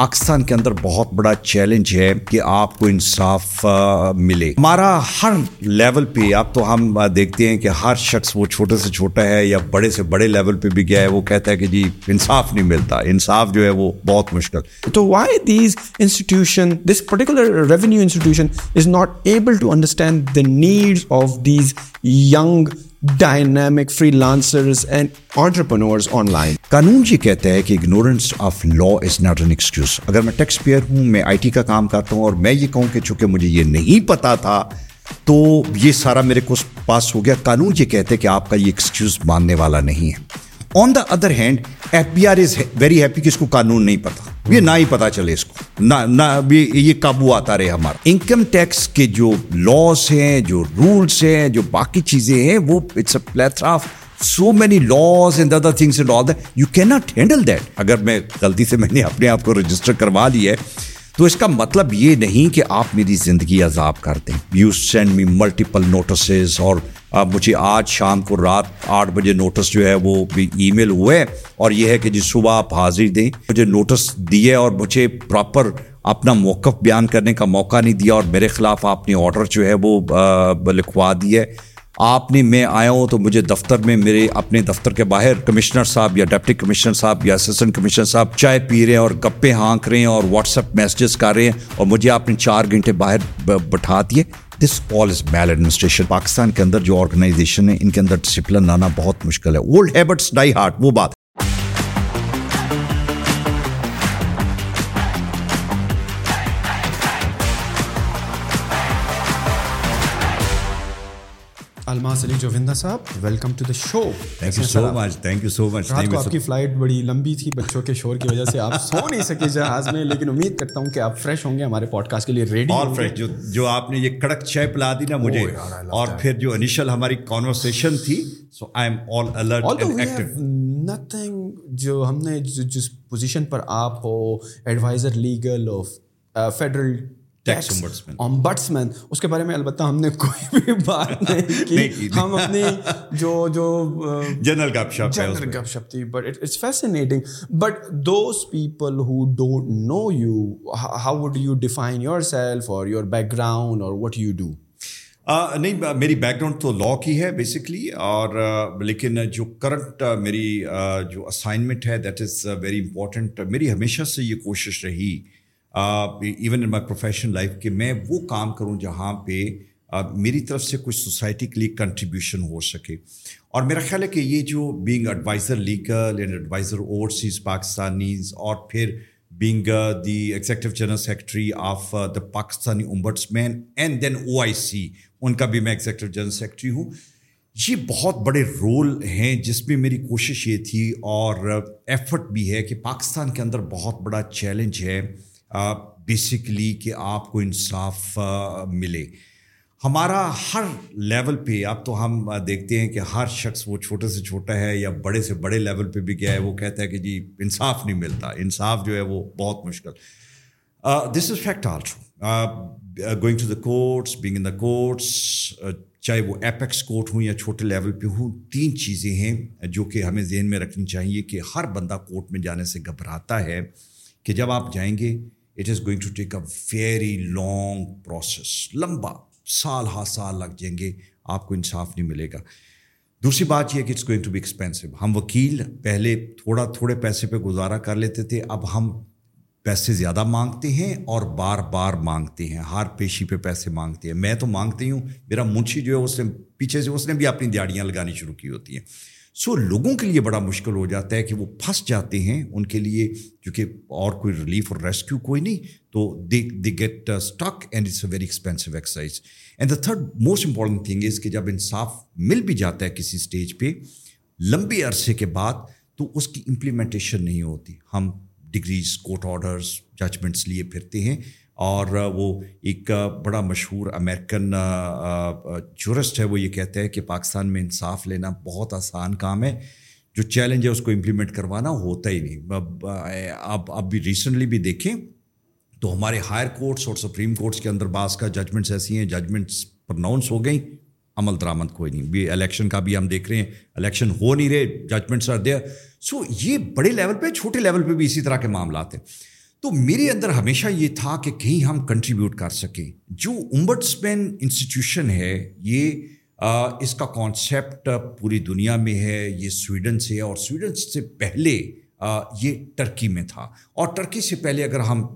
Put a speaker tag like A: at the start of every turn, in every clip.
A: پاکستان کے اندر بہت بڑا چیلنج ہے کہ آپ کو انصاف ملے۔ ہمارا ہر لیول پہ اب تو ہم دیکھتے ہیں کہ ہر شخص وہ چھوٹے سے چھوٹا ہے یا بڑے سے بڑے لیول پہ بھی گیا ہے، وہ کہتا ہے کہ جی انصاف نہیں ملتا۔ انصاف جو ہے وہ بہت مشکل۔
B: تو why these institution this particular revenue institution is not able to understand the needs of these young dynamic freelancers and entrepreneurs online
A: قانون یہ کہتا ہے کہ ignorance of law is not an excuse اگر میں ٹیکس پیئر ہوں، میں I T کا کام کرتا ہوں اور میں یہ کہوں کہ چونکہ مجھے یہ نہیں پتا تھا، تو یہ سارا میرے کو پاس ہو گیا۔ قانون یہ کہتے ہیں کہ آپ کا یہ ایکسکیوز ماننے والا نہیں ہے۔ On the other hand F B R is very happy کہ اس کو قانون نہیں پتا۔ یہ نہ ہی پتا چلے اس کو۔ نہ یہ قابو آتا رہے ہمارا۔ انکم ٹیکس کے جو لاس ہیں، جو رولس ہیں، جو باقی چیزیں ہیں، وہ it's a plethora of so many laws and other things and all that you can not handle that اگر میں غلطی سے میں نے اپنے آپ کو رجسٹر کروا لی ہے، تو اس کا مطلب یہ نہیں کہ آپ میری زندگی عذاب کر دیں۔ You send me multiple notices اور مجھے آج شام کو رات آٹھ بجے نوٹس جو ہے وہ بھی ای میل ہوئے اور یہ ہے کہ جی صبح آپ حاضر دیں۔ مجھے نوٹس دیے اور مجھے پراپر اپنا موقف بیان کرنے کا موقع نہیں دیا اور میرے خلاف آپ نے آڈر جو ہے وہ لکھوا دی ہے۔ آپ نے میں آیا ہوں تو مجھے دفتر میں میرے اپنے دفتر کے باہر کمشنر صاحب یا ڈپٹی کمشنر صاحب یا اسسٹنٹ کمشنر صاحب چائے پی رہے ہیں اور گپے ہانک رہے ہیں اور واٹس ایپ میسیجز کر رہے ہیں اور مجھے آپ نے چار گھنٹے باہر بٹھا دیے۔ دس آل از میل ایڈمنسٹریشن پاکستان کے اندر جو آرگنائزیشن ہے، ان کے اندر ڈسپلن لانا بہت مشکل ہے۔ اولڈ ہیبٹس ڈائی ہارٹ وہ بات۔
B: Almas Ali Jovindah Sahib welcome to the show
A: thank you so much thank you so much
B: رات کو آپ کی فلائٹ بڑی لمبی تھی بچوں کے شور کی وجہ سے آپ سو نہیں سکے جہاز میں لیکن امید کرتا ہوں کہ آپ فریش ہوں گے ہمارے پوڈ کاسٹ کے لیے ریڈی
A: اور فریش جو جو آپ نے یہ کڑک چائے پلا دی نا مجھے اور پھر جو انیشل ہماری کانورسیشن تھی so I am all alert and active
B: nothing جو ہم نے جس پوزیشن پر آپ ہو ایڈوائزر لیگل آف فیڈرل اس کے بارے میں البتہ ہم نے کوئی بھی بات نہیں کی ہم اپنی جو جو
A: جنرل گپ شپ
B: جنرل گپ شپ تھی but it's fascinating but those people who don't know you how would you define yourself اور یور بیک گراؤنڈ اور وٹ یو ڈو
A: نہیں میری بیک گراؤنڈ تو لا کی ہے بیسکلی اور لیکن جو کرنٹ میری جو اسائنمنٹ ہے دیٹ از ویری امپورٹنٹ میری ہمیشہ سے یہ کوشش رہی even in my professional life کہ میں وہ کام کروں جہاں پہ میری طرف سے کچھ سوسائٹی کے لیے کنٹریبیوشن ہو سکے۔ اور میرا خیال ہے کہ یہ جو being adviser legal and adviser overseas Pakistanis اور پھر being the executive general secretary of the Pakistani ombudsman and then O I C ان کا بھی میں ایگزیکٹو جنرل سیکرٹری ہوں۔ یہ بہت بڑے رول ہیں جس میں میری کوشش یہ تھی اور ایفرٹ بھی ہے کہ پاکستان کے اندر بہت بڑا چیلنج ہے۔ بیسکلی کہ آپ کو انصاف ملے۔ ہمارا ہر لیول پہ اب تو ہم دیکھتے ہیں کہ ہر شخص وہ چھوٹے سے چھوٹا ہے یا بڑے سے بڑے لیول پہ بھی گیا ہے، وہ کہتا ہے کہ جی انصاف نہیں ملتا۔ انصاف جو ہے وہ بہت مشکل۔ This is fact also going to the courts being in the courts چاہے وہ ایپیکس کورٹ ہوں یا چھوٹے لیول پہ ہوں، تین چیزیں ہیں جو کہ ہمیں ذہن میں رکھنی چاہیے کہ ہر بندہ کورٹ میں جانے سے گھبراتا ہے کہ جب آپ جائیں گے it is going to take a very long process لمبا سال ہا سال لگ جائیں گے، آپ کو انصاف نہیں ملے گا۔ دوسری بات یہ کہ it's going to be expensive ہم وکیل پہلے تھوڑا تھوڑے پیسے پہ گزارا کر لیتے تھے، اب ہم پیسے زیادہ مانگتے ہیں اور بار بار مانگتے ہیں۔ ہر پیشی پہ پیسے مانگتے ہیں۔ میں تو مانگتی ہوں، میرا منشی جو ہے، اس نے پیچھے سے، اس نے بھی اپنی دیہڑیاں لگانی شروع کی ہوتی ہیں۔ سو لوگوں کے لیے بڑا مشکل ہو جاتا ہے کہ وہ پھنس جاتے ہیں ان کے لیے، کیونکہ اور کوئی ریلیف اور ریسکیو کوئی نہیں۔ تو they they get stuck and it's a very expensive exercise and the third most important thing is کہ جب انصاف مل بھی جاتا ہے کسی اسٹیج پہ لمبے عرصے کے بعد تو اس کی امپلیمنٹیشن نہیں ہوتی۔ ہم ڈگریز کوٹ آرڈرس ججمنٹس لیے پھرتے ہیں۔ اور وہ ایک بڑا مشہور امیرکن جورسٹ ہے، وہ یہ کہتا ہے کہ پاکستان میں انصاف لینا بہت آسان کام ہے۔ جو چیلنج ہے، اس کو امپلیمنٹ کروانا ہوتا ہی نہیں۔ اب اب بھی ریسنٹلی بھی دیکھیں تو ہمارے ہائر کورٹس اور سپریم کورٹس کے اندر بعض کا ججمنٹس ایسی ہیں ججمنٹس پرناؤنس ہو گئیں۔ عمل درآمد کوئی نہیں۔ بھی الیکشن کا بھی ہم دیکھ رہے ہیں۔ الیکشن ہو نہیں رہے ججمنٹس آر دیر سو یہ بڑے لیول پہ، چھوٹے لیول پہ بھی اسی طرح کے معاملات ہیں۔ تو میرے اندر ہمیشہ یہ تھا کہ کہیں ہم کنٹریبیوٹ کر سکیں۔ جو امبٹس مین انسٹیٹیوشن ہے، یہ اس کا کانسیپٹ پوری دنیا میں ہے، یہ سویڈن سے ہے اور سویڈن سے پہلے یہ ٹرکی میں تھا۔ اور ٹرکی سے پہلے اگر ہم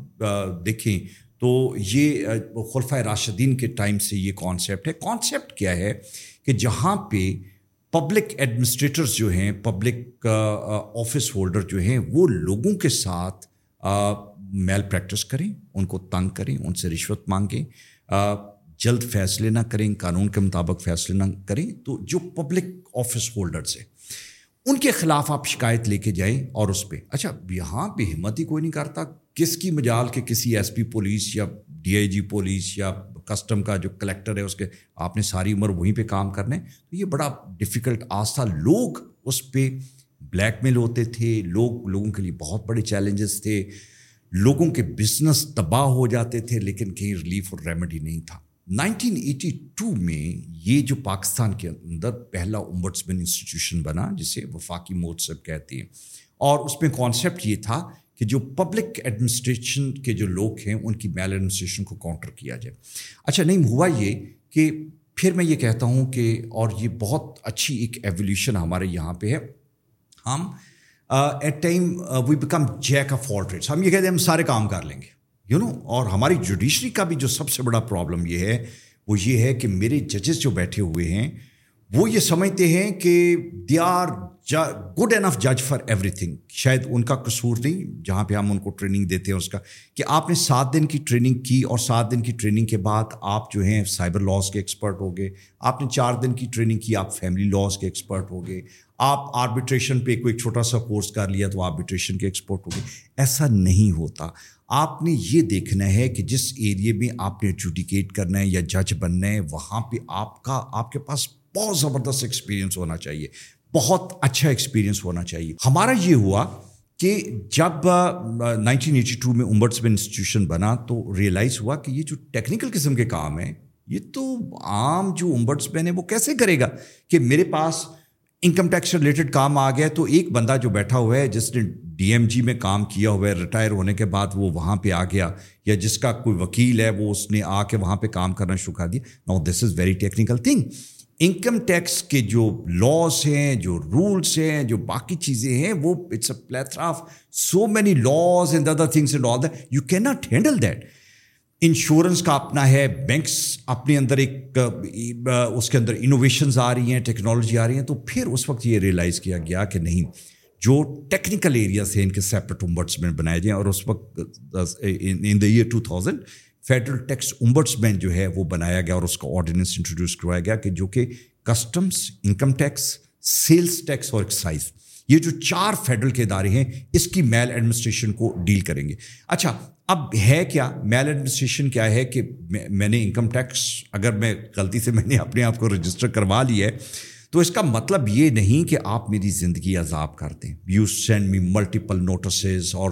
A: دیکھیں تو یہ خلفۂ راشدین کے ٹائم سے یہ کانسیپٹ ہے۔ کانسیپٹ کیا ہے؟ کہ جہاں پہ پبلک ایڈمنسٹریٹرز جو ہیں پبلک آفس ہولڈر جو ہیں، وہ لوگوں کے ساتھ میل پریکٹس کریں، ان کو تنگ کریں، ان سے رشوت مانگیں۔ جلد فیصلے نہ کریں، قانون کے مطابق فیصلے نہ کریں۔ تو جو پبلک آفس ہولڈرس ہیں، ان کے خلاف آپ شکایت لے کے جائیں اور اس پہ۔ اچھا یہاں پہ ہمت ہی کوئی نہیں کرتا۔ کس کی مجال کے کسی ایس پی پولیس یا ڈی آئی جی پولیس یا کسٹم کا جو کلیکٹر ہے، اس کے آپ نے ساری عمر وہیں پہ کام کرنے تو یہ بڑا ڈفیکلٹ آج تھا لوگ اس پہ بلیک میل ہوتے تھے۔ لوگ، لوگوں کے لیے بہت بڑے چیلنجز تھے۔ لوگوں کے بزنس تباہ ہو جاتے تھے، لیکن کہیں ریلیف اور ریمیڈی نہیں تھا۔ نائنٹین ایٹی ٹو میں یہ جو پاکستان کے اندر پہلا امبٹسمن انسٹیٹیوشن بنا، جسے وفاقی موت کہتے ہیں، اور اس میں کانسیپٹ یہ تھا کہ جو پبلک ایڈمنسٹریشن کے جو لوگ ہیں، ان کی میل ایڈمنسٹریشن کو کاؤنٹر کیا جائے۔ اچھا نہیں، ہوا یہ کہ پھر میں یہ کہتا ہوں کہ، اور یہ بہت اچھی ایک ایولیوشن ہمارے یہاں پہ ہے۔ ہم at time we become jack of all trades ہم یہ کہتے ہیں ہم سارے کام کر لیں گے یو نو اور ہماری جوڈیشری کا بھی جو سب سے بڑا پرابلم یہ ہے، وہ یہ ہے کہ میرے ججز جو بیٹھے ہوئے ہیں، وہ یہ سمجھتے ہیں کہ دے آر گڈ انف جج فار ایوری تھنگ شاید ان کا قصور نہیں، جہاں پہ ہم ان کو ٹریننگ دیتے ہیں اس کا، کہ آپ نے سات دن کی ٹریننگ کی اور سات دن کی ٹریننگ کے بعد آپ جو ہیں سائبر لاس کے ایکسپرٹ ہو گئے، آپ نے چار دن کی ٹریننگ کی، آپ فیملی لاس کے ایکسپرٹ ہو گئے آپ آربیٹریشن پہ کوئی چھوٹا سا کورس کر لیا تو آربیٹریشن کے ایکسپرٹ ہو گئے۔ ایسا نہیں ہوتا۔ آپ نے یہ دیکھنا ہے کہ جس ایریے میں آپ نے ایڈوڈیکیٹ کرنا ہے یا جج بننا ہے، وہاں پہ آپ کا، آپ کے پاس بہت زبردست ایکسپیرینس ہونا چاہیے۔ بہت اچھا ایکسپیرینس ہونا چاہیے۔ ہمارا یہ ہوا کہ جب نائنٹین ایٹی ٹو میں امبرس میں انسٹیٹیوشن بنا تو ریئلائز ہوا کہ یہ جو ٹیکنیکل قسم کے کام ہیں، یہ تو عام جو امبرس مین ہے وہ کیسے کرے گا کہ میرے پاس انکم ٹیکس ریلیٹڈ کام آ گیا تو ایک بندہ جو بیٹھا ہوا ہے، جس نے ڈی ایم جی میں کام کیا ہوا ہے ریٹائر ہونے کے بعد وہ وہاں پہ آ گیا، یا جس کا کوئی وکیل ہے، وہ اس نے آ کے وہاں پہ کام کرنا شروع کر دیا۔ No this is very technical thing income tax کے جو لاس ہیں، جو رولس ہیں، جو باقی چیزیں ہیں، وہ it's a plethora of so many laws and other things and all that you can not handle that insurance کا اپنا ہے بینکس اپنے اندر ایک اس کے اندر انوویشنز آ رہی ہیں ٹیکنالوجی آ رہی ہیں، تو پھر اس وقت یہ ریئلائز کیا گیا کہ نہیں، جو ٹیکنیکل ایریاز ہیں ان کے سیپریٹ امبرٹس میں بنائے جائیں اور اس وقت in the year two thousand federal tax ombudsman جو ہے وہ بنایا گیا اور اس کا آرڈیننس انٹروڈیوس کروایا گیا کہ جو کہ customs income tax sales tax اور ایکسائز یہ جو چار فیڈرل کے ادارے ہیں، اس کی میل ایڈمنسٹریشن کو ڈیل کریں گے۔ اچھا اب ہے کیا میل ایڈمنسٹریشن کیا ہے کہ میں نے انکم ٹیکس اگر میں غلطی سے میں نے اپنے آپ کو رجسٹر کروا لی ہے، تو اس کا مطلب یہ نہیں کہ آپ میری زندگی عذاب کر دیں۔ You send me multiple notices اور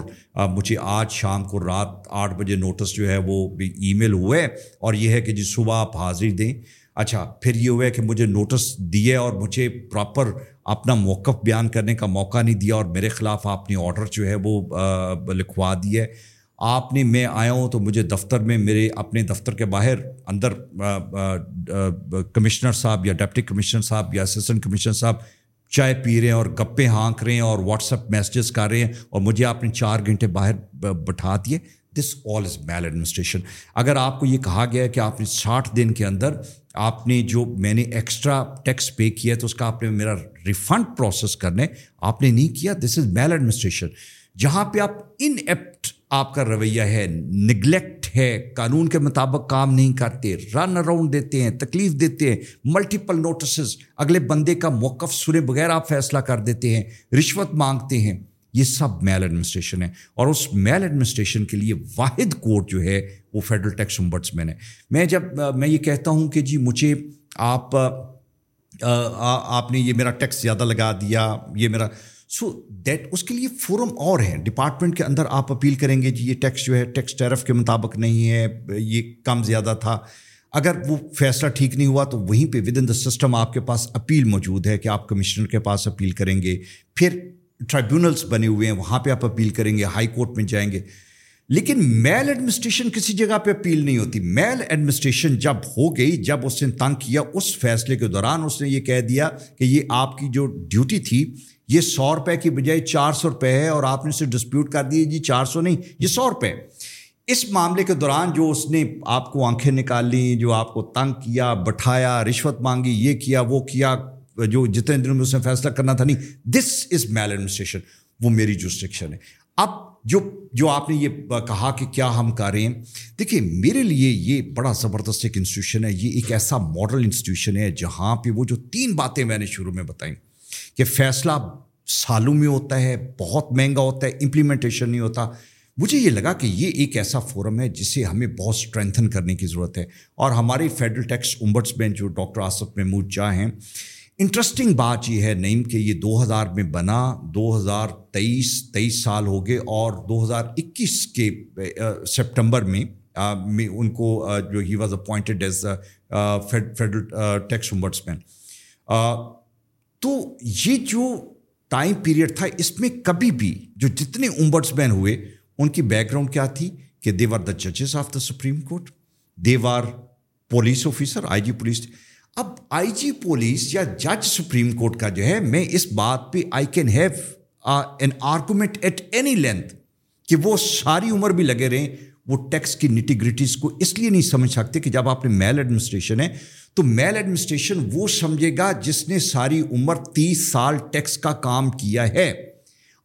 A: مجھے آج شام کو رات آٹھ بجے نوٹس جو ہے وہ ای میل ہوئے اور یہ ہے کہ جی صبح آپ حاضری دیں۔ اچھا پھر یہ ہوا ہے کہ مجھے نوٹس دیے اور مجھے پراپر اپنا موقف بیان کرنے کا موقع نہیں دیا اور میرے خلاف آپ نے آڈر جو ہے وہ لکھوا دیا ہے۔ آپ نے میں آیا ہوں تو مجھے دفتر میں میرے اپنے دفتر کے باہر اندر کمشنر صاحب یا ڈپٹی کمشنر صاحب یا اسسٹنٹ کمشنر صاحب چائے پی رہے ہیں اور گپے ہانک رہے ہیں اور واٹس اپ میسیجز کر رہے ہیں اور مجھے آپ نے چار گھنٹے باہر بٹھا دیے۔ دس آل از میل ایڈمنسٹریشن اگر آپ کو یہ کہا گیا کہ آپ نے ساٹھ دن کے اندر آپ نے جو میں نے ایکسٹرا ٹیکس پے کیا تو اس کا آپ نے میرا ریفنڈ پروسیس کرنے آپ نے نہیں کیا دس از میل ایڈمنسٹریشن جہاں پہ آپ ان ایپٹ آپ کا رویہ ہے نگلیکٹ ہے، قانون کے مطابق کام نہیں کرتے رن اراؤنڈ دیتے ہیں، تکلیف دیتے ہیں ملٹیپل نوٹسز اگلے بندے کا موقف سنے بغیر آپ فیصلہ کر دیتے ہیں، رشوت مانگتے ہیں۔ یہ سب میل ایڈمنسٹریشن ہے۔ اور اس میل ایڈمنسٹریشن کے لیے واحد کورٹ جو ہے، وہ فیڈرل ٹیکس امبرٹس میں نے میں جب، میں یہ کہتا ہوں کہ جی مجھے آپ آپ نے یہ میرا ٹیکس زیادہ لگا دیا، یہ میرا سو دیٹ اس کے لیے فورم اور ہیں. ڈپارٹمنٹ کے اندر آپ اپیل کریں گے جی یہ ٹیکس جو ہے ٹیکس ٹیرف کے مطابق نہیں ہے، یہ کم زیادہ تھا۔ اگر وہ فیصلہ ٹھیک نہیں ہوا تو وہیں پہ ود ان دا سسٹم آپ کے پاس اپیل موجود ہے کہ آپ کمشنر کے پاس اپیل کریں گے۔ پھر ٹرائیبیونلس بنے ہوئے ہیں، وہاں پہ آپ اپیل کریں گے ہائی کورٹ میں جائیں گے۔ لیکن میل ایڈمنسٹریشن کسی جگہ پہ اپیل نہیں ہوتی۔ میل ایڈمنسٹریشن جب ہو گئی، جب اس نے تنگ کیا، اس فیصلے کے دوران اس نے یہ کہہ دیا کہ یہ آپ کی جو ڈیوٹی تھی یہ سو روپے کی بجائے چار سو روپے ہے اور آپ نے اسے ڈسپیوٹ کر دی جی چار سو نہیں، یہ سو روپے۔ اس معاملے کے دوران جو اس نے آپ کو آنکھیں نکال لیں، جو آپ کو تنگ کیا، بٹھایا، رشوت مانگی، یہ کیا، وہ کیا، جو جتنے دنوں میں اس نے فیصلہ کرنا تھا، نہیں دس از میل ایڈمنسٹریشن وہ میری جوسٹرکشن ہے۔ اب جو جو آپ نے یہ کہا کہ کیا ہم کر رہے ہیں، دیکھیے، میرے لیے یہ بڑا زبردست ایک انسٹیٹیوشن ہے، یہ ایک ایسا ماڈل انسٹیٹیوشن ہے، جہاں پہ وہ جو تین باتیں میں نے شروع میں بتائیں۔ کہ فیصلہ سالوں میں ہوتا ہے، بہت مہنگا ہوتا ہے امپلیمنٹیشن نہیں ہوتا۔ مجھے یہ لگا کہ یہ ایک ایسا فورم ہے جسے ہمیں بہت اسٹرینتھن کرنے کی ضرورت ہے۔ اور ہمارے فیڈرل ٹیکس امبرٹس میں جو ڈاکٹر آصف محمود چاہ ہیں انٹرسٹنگ بات یہ ہے نعیم کہ یہ دو ہزار میں بنا، دو ہزار تیئیس تیئیس سال ہو گئے اور دو ہزار اکیس کے سپٹمبر میں ان کو جو he was appointed as federal tax ombudsman تو یہ جو ٹائم پیریڈ تھا، اس میں کبھی بھی جو جتنے امبرٹس مین ہوئے، ان کی بیک گراؤنڈ کیا تھی؟ کہ دیوار دا ججز of the supreme court whether police officer I G police اب آئی جی پولیس یا جج سپریم کورٹ کا جو ہے، میں اس بات پہ I can have an argument at any length کہ وہ ساری عمر بھی لگے رہیں وہ ٹیکس کی نیٹیگریٹیز کو اس لیے نہیں سمجھ سکتے کہ جب آپ نے میل ایڈمنسٹریشن ہے تو میل ایڈمنسٹریشن وہ سمجھے گا جس نے ساری عمر تیس سال ٹیکس کا کام کیا ہے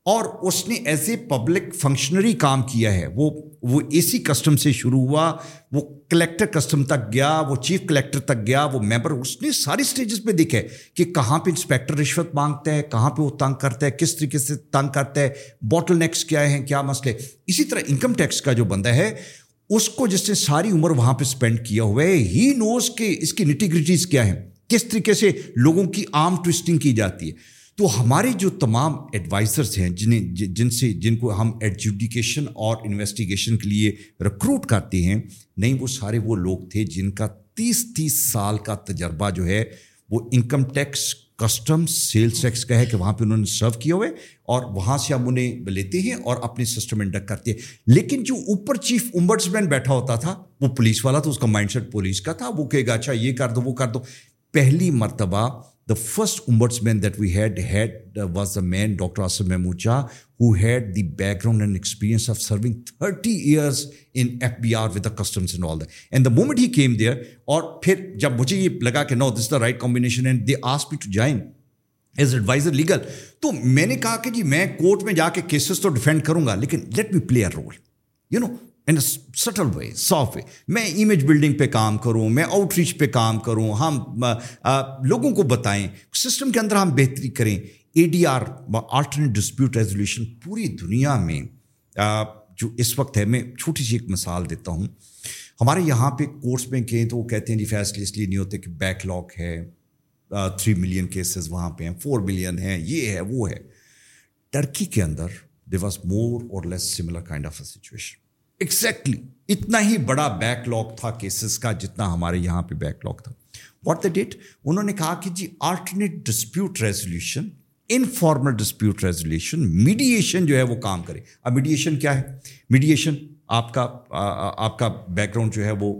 A: اور اس نے ایز اے پبلک فنکشنری کام کیا ہے۔ وہ وہ اے سی کسٹم سے شروع ہوا، وہ کلیکٹر کسٹم تک گیا، وہ چیف کلیکٹر تک گیا، وہ ممبر، اس نے ساری اسٹیجز پہ دیکھے کہ کہاں پہ انسپیکٹر رشوت مانگتا ہے، کہاں پہ وہ تنگ کرتا ہے، کس طریقے سے تنگ کرتا ہے باٹل نیکس کیا ہیں، کیا مسئلے۔ اسی طرح انکم ٹیکس کا جو بندہ ہے اس کو جس نے ساری عمر وہاں پہ اسپینڈ کیا ہوا ہے ہی نوز کہ اس کی نیٹیگریٹیز کیا ہیں، کس طریقے سے لوگوں کی عام ٹوسٹنگ کی جاتی ہے۔ تو ہمارے جو تمام ایڈوائزرس ہیں، جنہیں جن سے جن کو ہم ایڈجوڈیکیشن اور انویسٹیگیشن کے لیے ریکروٹ کرتے ہیں، نہیں، وہ سارے وہ لوگ تھے جن کا تیس تیس سال کا تجربہ جو ہے، وہ income tax custom sales tax کا ہے کہ وہاں پہ انہوں نے سرو کیے ہوئے اور وہاں سے ہم انہیں لیتے ہیں اور اپنے سسٹم انڈکٹ کرتے ہیں۔ لیکن جو اوپر چیف امبرٹس مین بیٹھا ہوتا تھا، وہ پولیس والا تھا، اس کا مائنڈ سیٹ پولیس کا تھا، وہ کہے گا اچھا یہ کر دو، وہ کر دو۔ پہلی مرتبہ the first ombudsman that we had had was the man doctor Asif Mahmood who had the background and experience of serving thirty years in F B R with the customs and all that and the moment he came there اور پھر جب مجھے یہ لگا کہ no this the right combination and they as me to join as adviser legal تو میں نے کہا کہ جی میں کورٹ میں جا کے کیسز تو ڈیفینڈ کروں گا، لیکن let me play a role you know in subtle way soft way میں امیج بلڈنگ پہ کام کروں، میں آؤٹ ریچ پہ کام کروں، ہم لوگوں کو بتائیں سسٹم کے اندر ہم بہتری کریں۔ A D R alternate dispute resolution پوری دنیا میں جو اس وقت ہے، میں چھوٹی سی ایک مثال دیتا ہوں۔ ہمارے یہاں پہ کورس میں کہیں تو وہ کہتے ہیں جی فیصلے اس لیے نہیں ہوتے کہ بیک لاک ہے تھری ملین کیسز وہاں پہ ہیں فور ملین ہیں، یہ ہے، وہ ہے۔ ٹرکی کے اندر there was more or less similar kind of a situation exactly اتنا ہی بڑا بیک لاک تھا کیسز کا جتنا ہمارے یہاں پہ بیک لاک تھا. واٹ دا ڈیٹ انہوں نے کہا کہ جی alternate dispute resolution informal dispute resolution mediation جو ہے وہ کام کرے. اب میڈیشن کیا ہے؟ میڈیشن آپ کا آپ کا بیک گراؤنڈ جو ہے وہ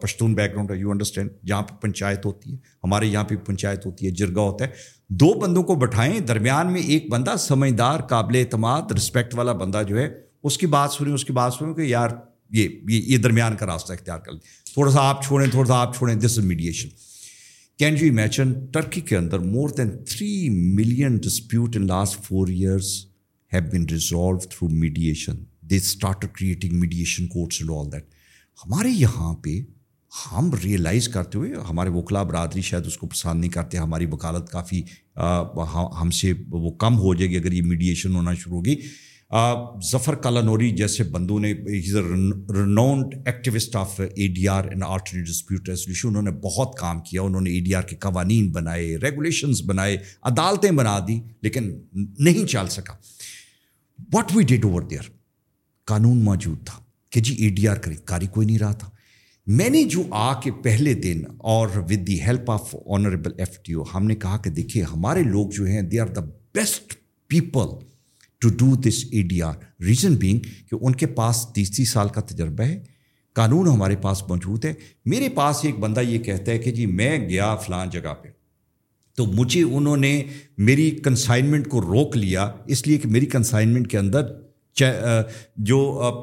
A: پشتون بیک گراؤنڈ ہے. یو انڈرسٹینڈ جہاں پہ پنچایت ہوتی ہے. ہمارے یہاں پہ پنچایت ہوتی ہے جرگا ہوتا ہے. دو بندوں کو بٹھائیں، درمیان میں ایک بندہ سمجھدار، قابل اعتماد رسپیکٹ والا بندہ جو ہے اس کی بات سنیں، اس کی بات سنیں کہ یار یہ یہ یہ درمیان کا راستہ اختیار کر لیں۔ تھوڑا سا آپ چھوڑیں، تھوڑا سا آپ چھوڑیں this is mediation can you imagine Turkey کے اندر more than three million dispute in last four years have been resolve through mediation they start creating mediation courts and all that ہمارے یہاں پہ ہم ریئلائز کرتے ہوئے، ہمارے وکلا برادری شاید اس کو پسند نہیں کرتے، ہماری وکالت کافی ہم سے وہ کم ہو جائے گی اگر یہ میڈیشن ہونا شروع ہوگی ظفر کالانوری جیسے بندوں نے renowned activist of A D R and alternate dispute resolution انہوں نے بہت کام کیا، انہوں نے اے ڈی آر کے قوانین بنائے ریگولیشنز بنائے، عدالتیں بنا دی، لیکن نہیں چل سکا۔ What we did over there قانون موجود تھا کہ جی اے ڈی آر کریں کاری کوئی نہیں رہا تھا۔ میں نے جو آ کے پہلے دن اور with the help of honourable F T O ہم نے کہا کہ دیکھیے ہمارے لوگ جو ہیں they are the best people to do this A D R reason being کہ ان کے پاس تیس تیس سال کا تجربہ ہے، قانون ہمارے پاس موجود ہے۔ میرے پاس ایک بندہ یہ کہتا ہے کہ جی میں گیا فلان جگہ پہ۔ تو مجھے انہوں نے میری کنسائنمنٹ کو روک لیا، اس لیے کہ میری کنسائنمنٹ کے اندر جو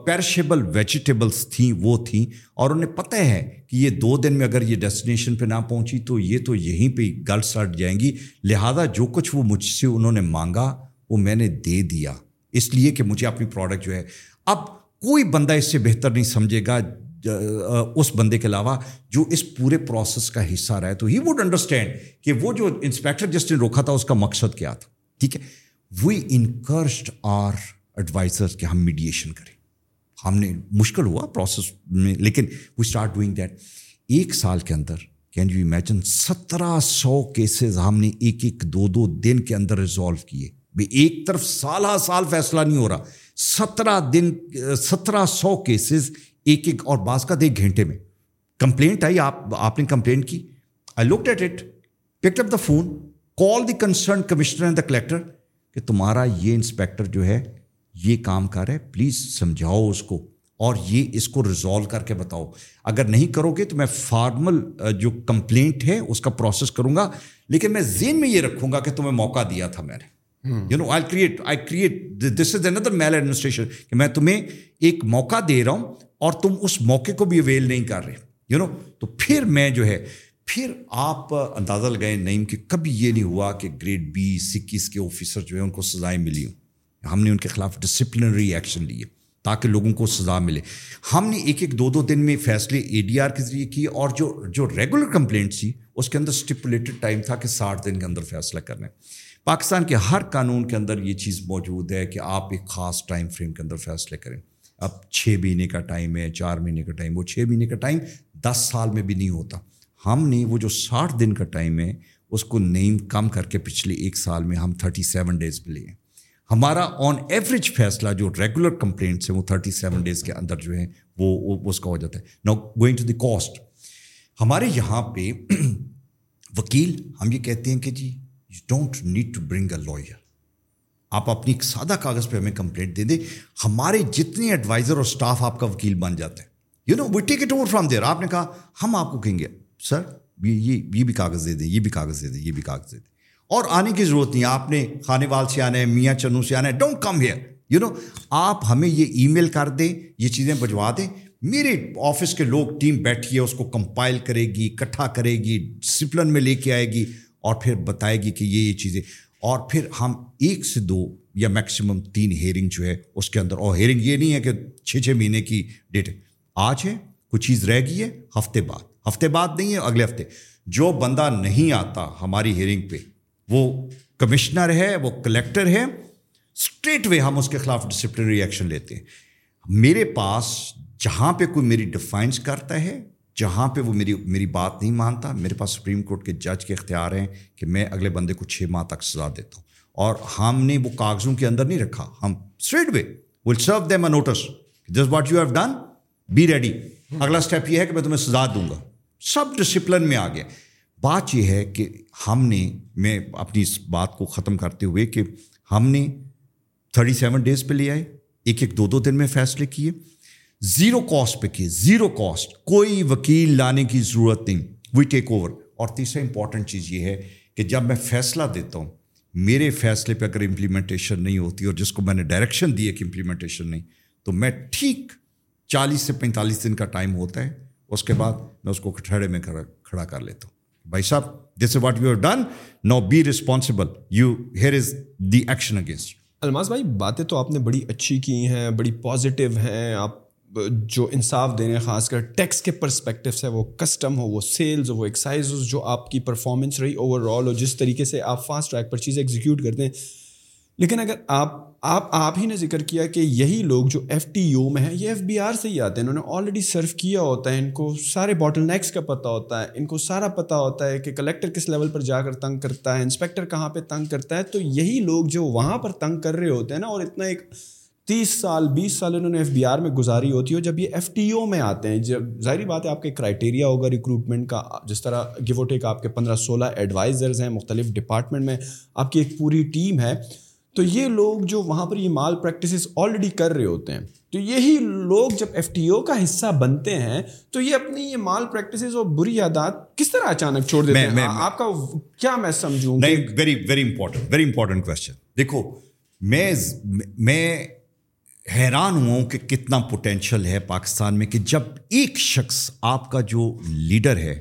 A: پیرشیبل ویجیٹیبلس تھیں، وہ تھیں۔ اور انہیں پتہ ہے کہ یہ دو دن میں اگر یہ ڈیسٹینیشن پہ نہ پہنچی تو یہ تو یہیں پہ گل سٹ جائیں گی۔ لہٰذا جو کچھ وہ مجھ سے انہوں نے مانگا وہ میں نے دے دیا۔ اس لیے کہ مجھے اپنی پروڈکٹ جو ہے، اب کوئی بندہ اس سے بہتر نہیں سمجھے گا اس بندے کے علاوہ جو اس پورے پروسیس کا حصہ رہا ہے۔ تو ہی ووڈ انڈرسٹینڈ کہ وہ جو انسپیکٹر جس نے روکا تھا، اس کا مقصد کیا تھا۔ ٹھیک ہے؟ وی انکرسڈ آر ایڈوائزر کہ ہم میڈیشن کریں۔ ہم نے، مشکل ہوا پروسیس میں، لیکن وی اسٹارٹ ڈوئنگ دیٹ ایک سال کے اندر کین یو امیجن سترہ سو کیسز ہم نے ایک ایک، دو دو دن کے اندر ریزالو کیے۔ بھائی ایک طرف سالہ سال فیصلہ نہیں ہو رہا، سترہ دن، سترہ سو کیسز ایک ایک اور بعض کا ایک گھنٹے میں۔ کمپلینٹ آئی، آپ آپ نے کمپلینٹ کی۔ I look at it pick up the phone call the concern commissioner and the collector کہ تمہارا یہ انسپیکٹر جو ہے، یہ کام کر رہا ہے، پلیز سمجھاؤ اس کو اور یہ اس کو ریزالو کر کے بتاؤ۔ اگر نہیں کرو گے تو میں فارمل جو کمپلینٹ ہے، اس کا پروسیس کروں گا۔ لیکن میں ذہن میں یہ رکھوں گا کہ تمہیں موقع دیا تھا میں نے۔ You know I create I create this is under maladministration کہ میں تمہیں ایک موقع دے رہا ہوں اور تم اس موقع کو بھی اویل نہیں کر رہے یو نو تو پھر میں جو ہے پھر آپ اندازہ لگائیں نہیں کہ کبھی یہ نہیں ہوا کہ گریڈ بیس اکیس کے آفیسر جو ہے ان کو سزائیں ملی ہوں ہم نے ان کے خلاف ڈسپلنری ایکشن لیے تاکہ لوگوں کو سزا ملے ہم نے ایک ایک دو دو دن میں فیصلے اے ڈی آر کے ذریعے کیے اور جو جو ریگولر کمپلینٹ تھی اس کے اندر اسٹیپولیٹڈ ٹائم تھا کہ ساٹھ دن کے اندر فیصلہ کرنا ہے پاکستان کے ہر قانون کے اندر یہ چیز موجود ہے کہ آپ ایک خاص ٹائم فریم کے اندر فیصلے کریں۔ اب چھ مہینے کا ٹائم ہے، چار مہینے کا ٹائم وہ چھ مہینے کا ٹائم دس سال میں بھی نہیں ہوتا۔ ہم نے وہ جو ساٹھ دن کا ٹائم ہے، اس کو نیم کم کر کے پچھلے ایک سال میں ہم تھرٹی سیون ڈیز پہ لیے۔ ہمارا آن ایوریج فیصلہ جو ریگولر کمپلینٹس ہیں، وہ تھرٹی سیون ڈیز کے اندر جو ہے وہ اس کا ہو جاتا ہے۔ نا گوئنگ ٹو دی کاسٹ ہمارے یہاں پہ وکیل ہم یہ کہتے ہیں کہ جی you don't need to bring a lawyer آپ اپنی ایک سادہ کاغذ پہ ہمیں کمپلینٹ دے دیں۔ ہمارے جتنے ایڈوائزر اور اسٹاف آپ کا وکیل بن جاتے ہیں۔ You know we take it over from there آپ نے کہا، ہم آپ کو کہیں گے سر یہ یہ بھی کاغذ دے دیں، یہ بھی کاغذ دے دیں، یہ بھی کاغذ دے دیں۔ اور آنے کی ضرورت نہیں، آپ نے خانے وال سے آنا ہے، میاں چنو سے آنا ہے don't come here you know آپ ہمیں یہ ای میل کر دیں، یہ چیزیں بھجوا دیں۔ میرے آفس کے لوگ ٹیم بیٹھی ہے، اس کو کمپائل کرے گی، اکٹھا کرے گی ڈسپلن میں لے کے آئے گی۔ اور پھر بتائے گی کہ یہ یہ چیزیں۔ اور پھر ہم ایک سے دو یا میکسیمم تین ہیئرنگ جو ہے، اس کے اندر، اور ہیئرنگ یہ نہیں ہے کہ چھ چھ مہینے کی ڈیٹ ہے۔ آج ہے، کوئی چیز رہ گئی ہے، ہفتے بعد۔ ہفتے بعد نہیں ہے، اگلے ہفتے۔ جو بندہ نہیں آتا ہماری ہیئرنگ پہ، وہ کمشنر ہے، وہ کلیکٹر ہے اسٹریٹ وے ہم اس کے خلاف ڈسپلنری ایکشن لیتے ہیں۔ میرے پاس جہاں پہ کوئی میری ڈیفائنس کرتا ہے جہاں پہ وہ میری میری بات نہیں مانتا، میرے پاس سپریم کورٹ کے جج کے اختیار ہیں کہ میں اگلے بندے کو چھ ماہ تک سزا دیتا ہوں۔ اور ہم نے وہ کاغذوں کے اندر نہیں رکھا، ہم straight way will serve them a notice جس what you have done be ready اگلا اسٹیپ یہ ہے کہ میں تمہیں سزا دوں گا۔ سب ڈسپلن میں آ گیا بات یہ ہے کہ ہم نے، میں اپنی اس بات کو ختم کرتے ہوئے کہ ہم نے تھرٹی سیون ڈیز پہ لے آئے، ایک ایک دو دو دن میں فیصلے کیے۔ زیرو کاسٹ پہ کیے، زیرو کاسٹ، کوئی وکیل لانے کی ضرورت نہیں۔ وی ٹیک اوور اور تیسرا امپورٹنٹ چیز یہ ہے کہ جب میں فیصلہ دیتا ہوں، میرے فیصلے پہ اگر امپلیمنٹیشن نہیں ہوتی اور جس کو میں نے ڈائریکشن دی ہے کہ امپلیمنٹیشن نہیں، تو میں ٹھیک چالیس سے پینتالیس دن کا ٹائم ہوتا ہے۔ اس کے بعد میں اس کو کٹھڑے میں کھڑا کر لیتا ہوں۔ بھائی صاحب جیسے what you have done no be responsible you here is the action against
B: Almas بھائی، باتیں تو آپ نے بڑی اچھی کی ہیں، بڑی پازیٹیو ہیں۔ آپ جو انصاف دینے، خاص کر ٹیکس کے پرسپیکٹو سے وہ کسٹم ہو، وہ سیلز ہو، وہ ایکسائز ہو جو آپ کی پرفارمنس رہی اوور آل ہو جس طریقے سے آپ فاسٹ ٹریک پر چیزیں ایگزیکیوٹ کرتے ہیں۔ لیکن اگر آپ آپ آپ ہی نے ذکر کیا کہ یہی لوگ جو ایف ٹی یو میں ہیں، یہ ایف بی آر سے ہی آتے ہیں۔ انہوں نے آلریڈی سرو کیا ہوتا ہے، ان کو سارے باٹل نیکس کا پتہ ہوتا ہے، ان کو سارا پتہ ہوتا ہے کہ کلیکٹر کس لیول پر جا کر تنگ کرتا ہے انسپیکٹر کہاں پہ تنگ کرتا ہے۔ تو یہی لوگ جو وہاں پر تنگ کر رہے ہوتے ہیں نا، اور اتنا ایک تیس سال بیس سال انہوں نے ایف بی آر میں گزاری ہوتی ہے جب یہ ایف ٹی او میں آتے ہیں جب ظاہری بات ہے آپ کے کرائٹیریا ہوگا ریکروٹمنٹ کا جس طرح گیو ٹیک آپ کے پندرہ سولہ ایڈوائزرز ہیں مختلف ڈپارٹمنٹ میں آپ کی ایک پوری ٹیم ہے تو یہ لوگ جو وہاں پر یہ مال پریکٹسز آلریڈی کر رہے ہوتے ہیں تو یہی لوگ جب ایف ٹی او کا حصہ بنتے ہیں تو یہ اپنی یہ مال پریکٹسز اور بری عادات کس طرح اچانک چھوڑ دیتے ہیں؟ آپ کا کیا میں سمجھوں
A: very very important very important question دیکھو میں میں حیران ہوں کہ کتنا پوٹینشیل ہے پاکستان میں کہ جب ایک شخص آپ کا جو لیڈر ہے،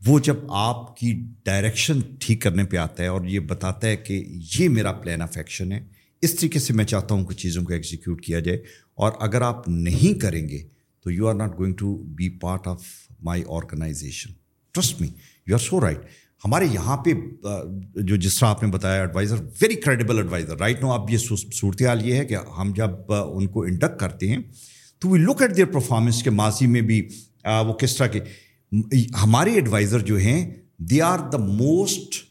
A: وہ جب آپ کی ڈائریکشن ٹھیک کرنے پہ آتا ہے اور یہ بتاتا ہے کہ یہ میرا پلان آف ایکشن ہے، اس طریقے سے میں چاہتا ہوں کہ چیزوں کو ایگزیکیوٹ کیا جائے اور اگر آپ نہیں کریں گے تو you are not going to be part of my organization trust me you are so right ہمارے یہاں پہ جو جس طرح آپ نے بتایا adviser very credible adviser right no اب یہ صورتحال یہ ہے کہ ہم جب ان کو انڈکٹ کرتے ہیں تو we look at their performance کے ماضی میں بھی وہ کس طرح کے ہمارے ایڈوائزر جو ہیں دے آر دا موسٹ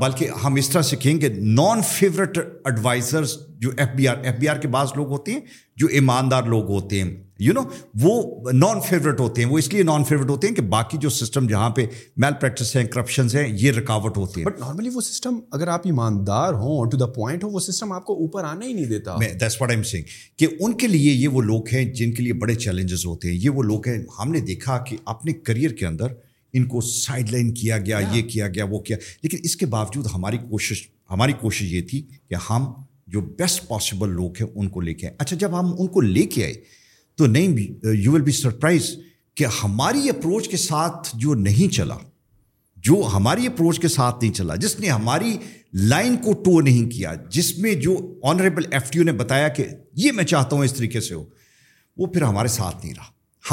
A: بلکہ ہم اس طرح سے کہیں گے نان فیوریٹ ایڈوائزرس جو F B R F B R کے بعض لوگ ہوتے ہیں جو ایماندار لوگ ہوتے ہیں یو نو وہ نان فیوریٹ ہوتے ہیں وہ اس لیے نان فیوریٹ ہوتے ہیں کہ باقی جو سسٹم جہاں پہ میل پریکٹس ہیں کرپشنز ہیں یہ رکاوٹ ہوتے ہیں۔
B: بٹ نارملی وہ سسٹم اگر آپ ایماندار ہوں ٹو دا پوائنٹ ہو وہ سسٹم آپ کو اوپر آنا ہی نہیں دیتا۔
A: دیٹس واٹ ایم سنگ کہ ان کے لیے یہ وہ لوگ ہیں جن کے لیے بڑے چیلنجز ہوتے ہیں یہ وہ لوگ ہیں ہم نے دیکھا کہ اپنے کریئر کے اندر ان کو سائڈ لائن کیا گیا یہ کیا گیا وہ کیا۔ لیکن اس کے باوجود ہماری کوشش ہماری کوشش یہ تھی کہ ہم جو بیسٹ پاسبل لوگ ہیں ان کو لے کے آئے اچھا جب ہم ان کو لے کے آئے تو نہیں یو ول بی سرپرائز کہ ہماری اپروچ کے ساتھ جو نہیں چلا جو ہماری اپروچ کے ساتھ نہیں چلا جس نے ہماری لائن کو ٹو نہیں کیا جس میں جو آنریبل ایف ٹی او نے بتایا کہ یہ میں چاہتا ہوں اس طریقے سے ہو وہ پھر ہمارے ساتھ نہیں رہا۔